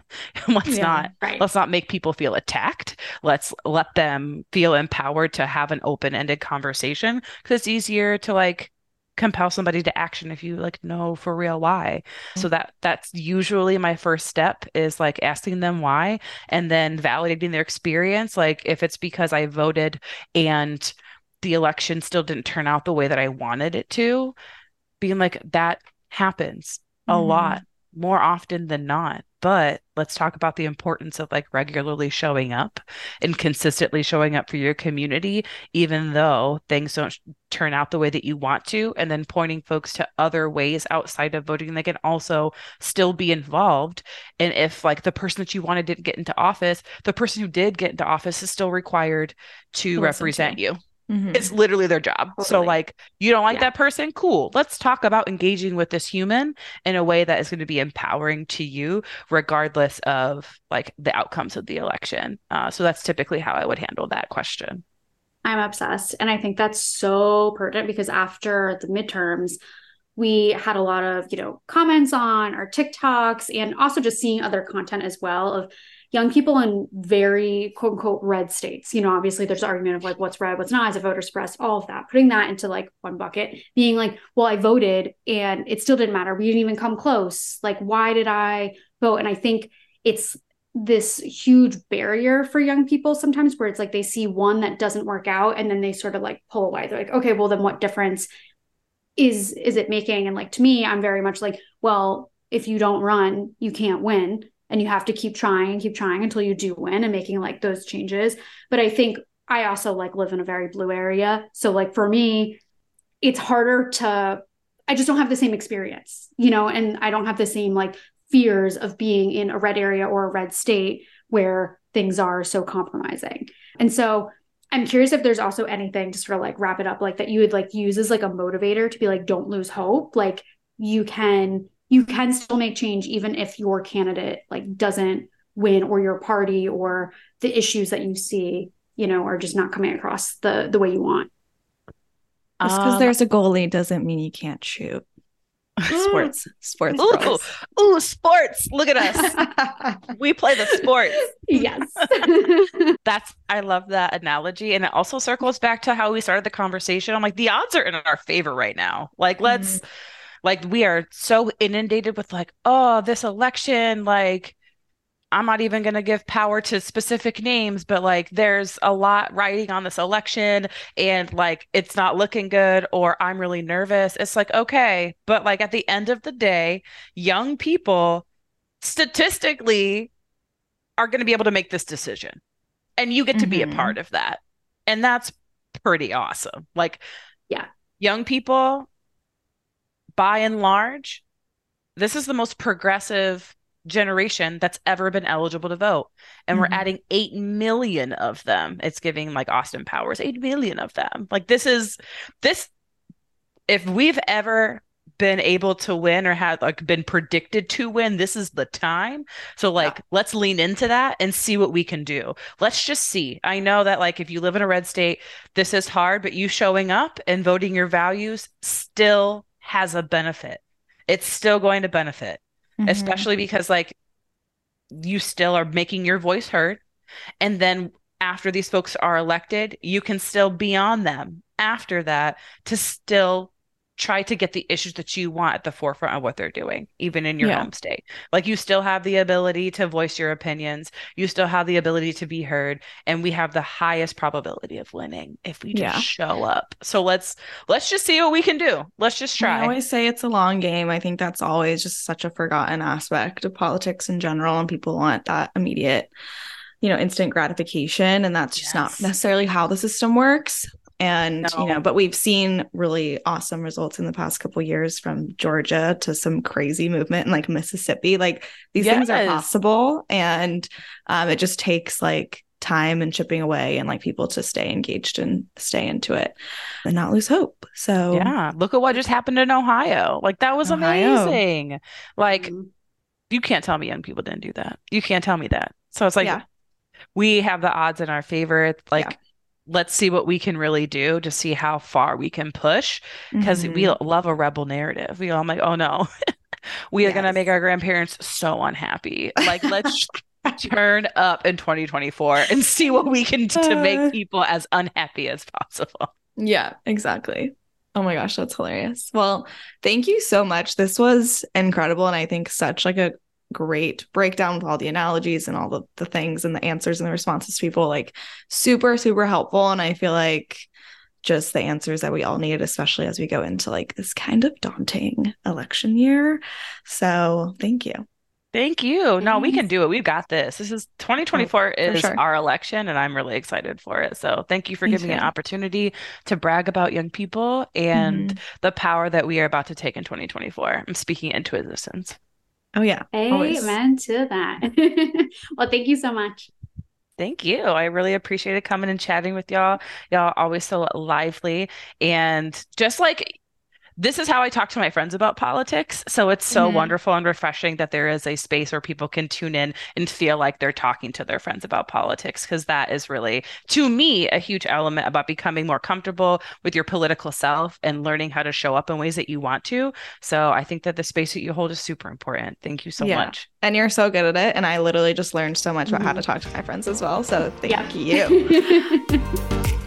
(laughs) let's Yeah. not Right. let's not make people feel attacked. Let's let them feel empowered to have an open-ended conversation because it's easier to like compel somebody to action if you like know for real why. So mm-hmm. that that's usually my first step is like asking them why and then validating their experience. Like if it's because i voted and the election still didn't turn out the way that I wanted it to, being like, that happens a Mhm. lot more often than not. But let's talk about the importance of like regularly showing up and consistently showing up for your community, even though things don't turn out the way that you want to, and then pointing folks to other ways outside of voting they can also still be involved. And if like the person that you wanted didn't get into office, the person who did get into office is still required to To listen represent to. you. Mhm. It's literally their job. So, like, you don't like Yeah. that person? Cool. Let's talk about engaging with this human in a way that is going to be empowering to you, regardless of like the outcomes of the election. Uh, so, that's typically how I would handle that question. I'm obsessed. And I think that's so pertinent because after the midterms, we had a lot of, you know, comments on our TikToks and also just seeing other content as well of young people in very quote unquote red states. You know, obviously there's argument of like what's red, what's not as a voter suppressed, all of that, putting that into like one bucket, being like, well, I voted and it still didn't matter. We didn't even come close. Like, why did I vote? And I think it's this huge barrier for young people sometimes where it's like they see one that doesn't work out and then they sort of like pull away. They're like, okay, well then what difference is is it making? And like to me, I'm very much like, well, if you don't run, you can't win and you have to keep trying keep trying until you do win and making like those changes. But i think i also like live in a very blue area. So like for me it's harder to i just don't have the same experience you know and i don't have the same like fears of being in a red area or a red state where things are so compromising. And so i'm curious if there's also anything to sort of like wrap it up like that you would like use as like a motivator to be like don't lose hope. Like you can you can still make change even if your candidate like doesn't win or your party or the issues that you see you know are just not coming across the the way you want. Just because um, there's a goalie doesn't mean you can't shoot. (laughs) Sports sports ooh, ooh sports look at us. (laughs) We play the sports. Yes. (laughs) That's i love that analogy and it also circles back to how we started the conversation. I'm like the odds are in our favor right now. Like let's mm-hmm like we are so inundated with like oh this election like i'm not even going to give power to specific names but like there's a lot riding on this election and like it's not looking good or i'm really nervous it's like okay but like at the end of the day young people statistically are going to be able to make this decision and you get to mm-hmm. be a mm-hmm. part of that and that's pretty awesome like yeah young people by and large, this is the most progressive generation that's ever been eligible to vote. And mm-hmm. we're adding 8 million of them. It's giving like Austin Powers 8 million of them. Like this is this if we've ever been able to win or had like been predicted to win, this is the time. So like yeah. let's lean into that and see what we can do. Let's just see. I know that like if you live in a red state, this is hard, but you showing up and voting your values still has a benefit. It's still going to benefit, mm-hmm. especially because like you still are making your voice heard. And then after these folks are elected, you can still be on them after that to still try to get the issues that you want at the forefront of what they're doing, even in your yeah. home state. Like you still have the ability to voice your opinions, you still have the ability to be heard, and we have the highest probability of winning if we just yeah. show up. So let's let's just see what we can do. Let's just try. I always say it's a long game. I think that's always just such a forgotten aspect of politics in general, and people want that immediate you know instant gratification and that's just yes. not necessarily how the system works and no. you know but we've seen really awesome results in the past couple years from georgia to some crazy movement in like mississippi like these yes. things are possible and um, it just takes like time and chipping away and like people to stay engaged and stay into it and not lose hope so yeah look at what just happened in ohio like that was ohio. amazing like mm-hmm. you can't tell me young people didn't do that you can't tell me that so it's like yeah. we have the odds in our favor like yeah let's see what we can really do to see how far we can push because mm-hmm. we love a rebel narrative. We all like, oh no, (laughs) we yes. are going to make our grandparents so unhappy. Like, let's (laughs) turn up in 2024 and see what we can do to make uh. people as unhappy as possible. Yeah, exactly. Oh my gosh, that's hilarious. Well, thank you so much. This was incredible and I think such like a great breakdown with all the analogies and all the, the things and the answers and the responses to people like super super helpful and i feel like just the answers that we all need especially as we go into like this kind of daunting election year so thank you Thank you. No, we can do it. We've got this. This is 2024 oh, is sure. our election, and I'm really excited for it. So thank you for Me giving too. me an opportunity to brag about young people and mm-hmm. the power that we are about to take in 2024. I'm speaking into existence. Oh yeah. Amen always. to that. (laughs) well, thank you so much. Thank you. I really appreciated coming and chatting with y'all. Y'all always so lively and just like this is how I talk to my friends about politics. So it's so Mhm. wonderful and refreshing that there is a space where people can tune in and feel like they're talking to their friends about politics, because that is really, to me, a huge element about becoming more comfortable with your political self and learning how to show up in ways that you want to. So I think that the space that you hold is super important. Thank you so Yeah. much. And you're so good at it. And I literally just learned so much about how to talk to my friends as well. So thank you. (laughs) (laughs)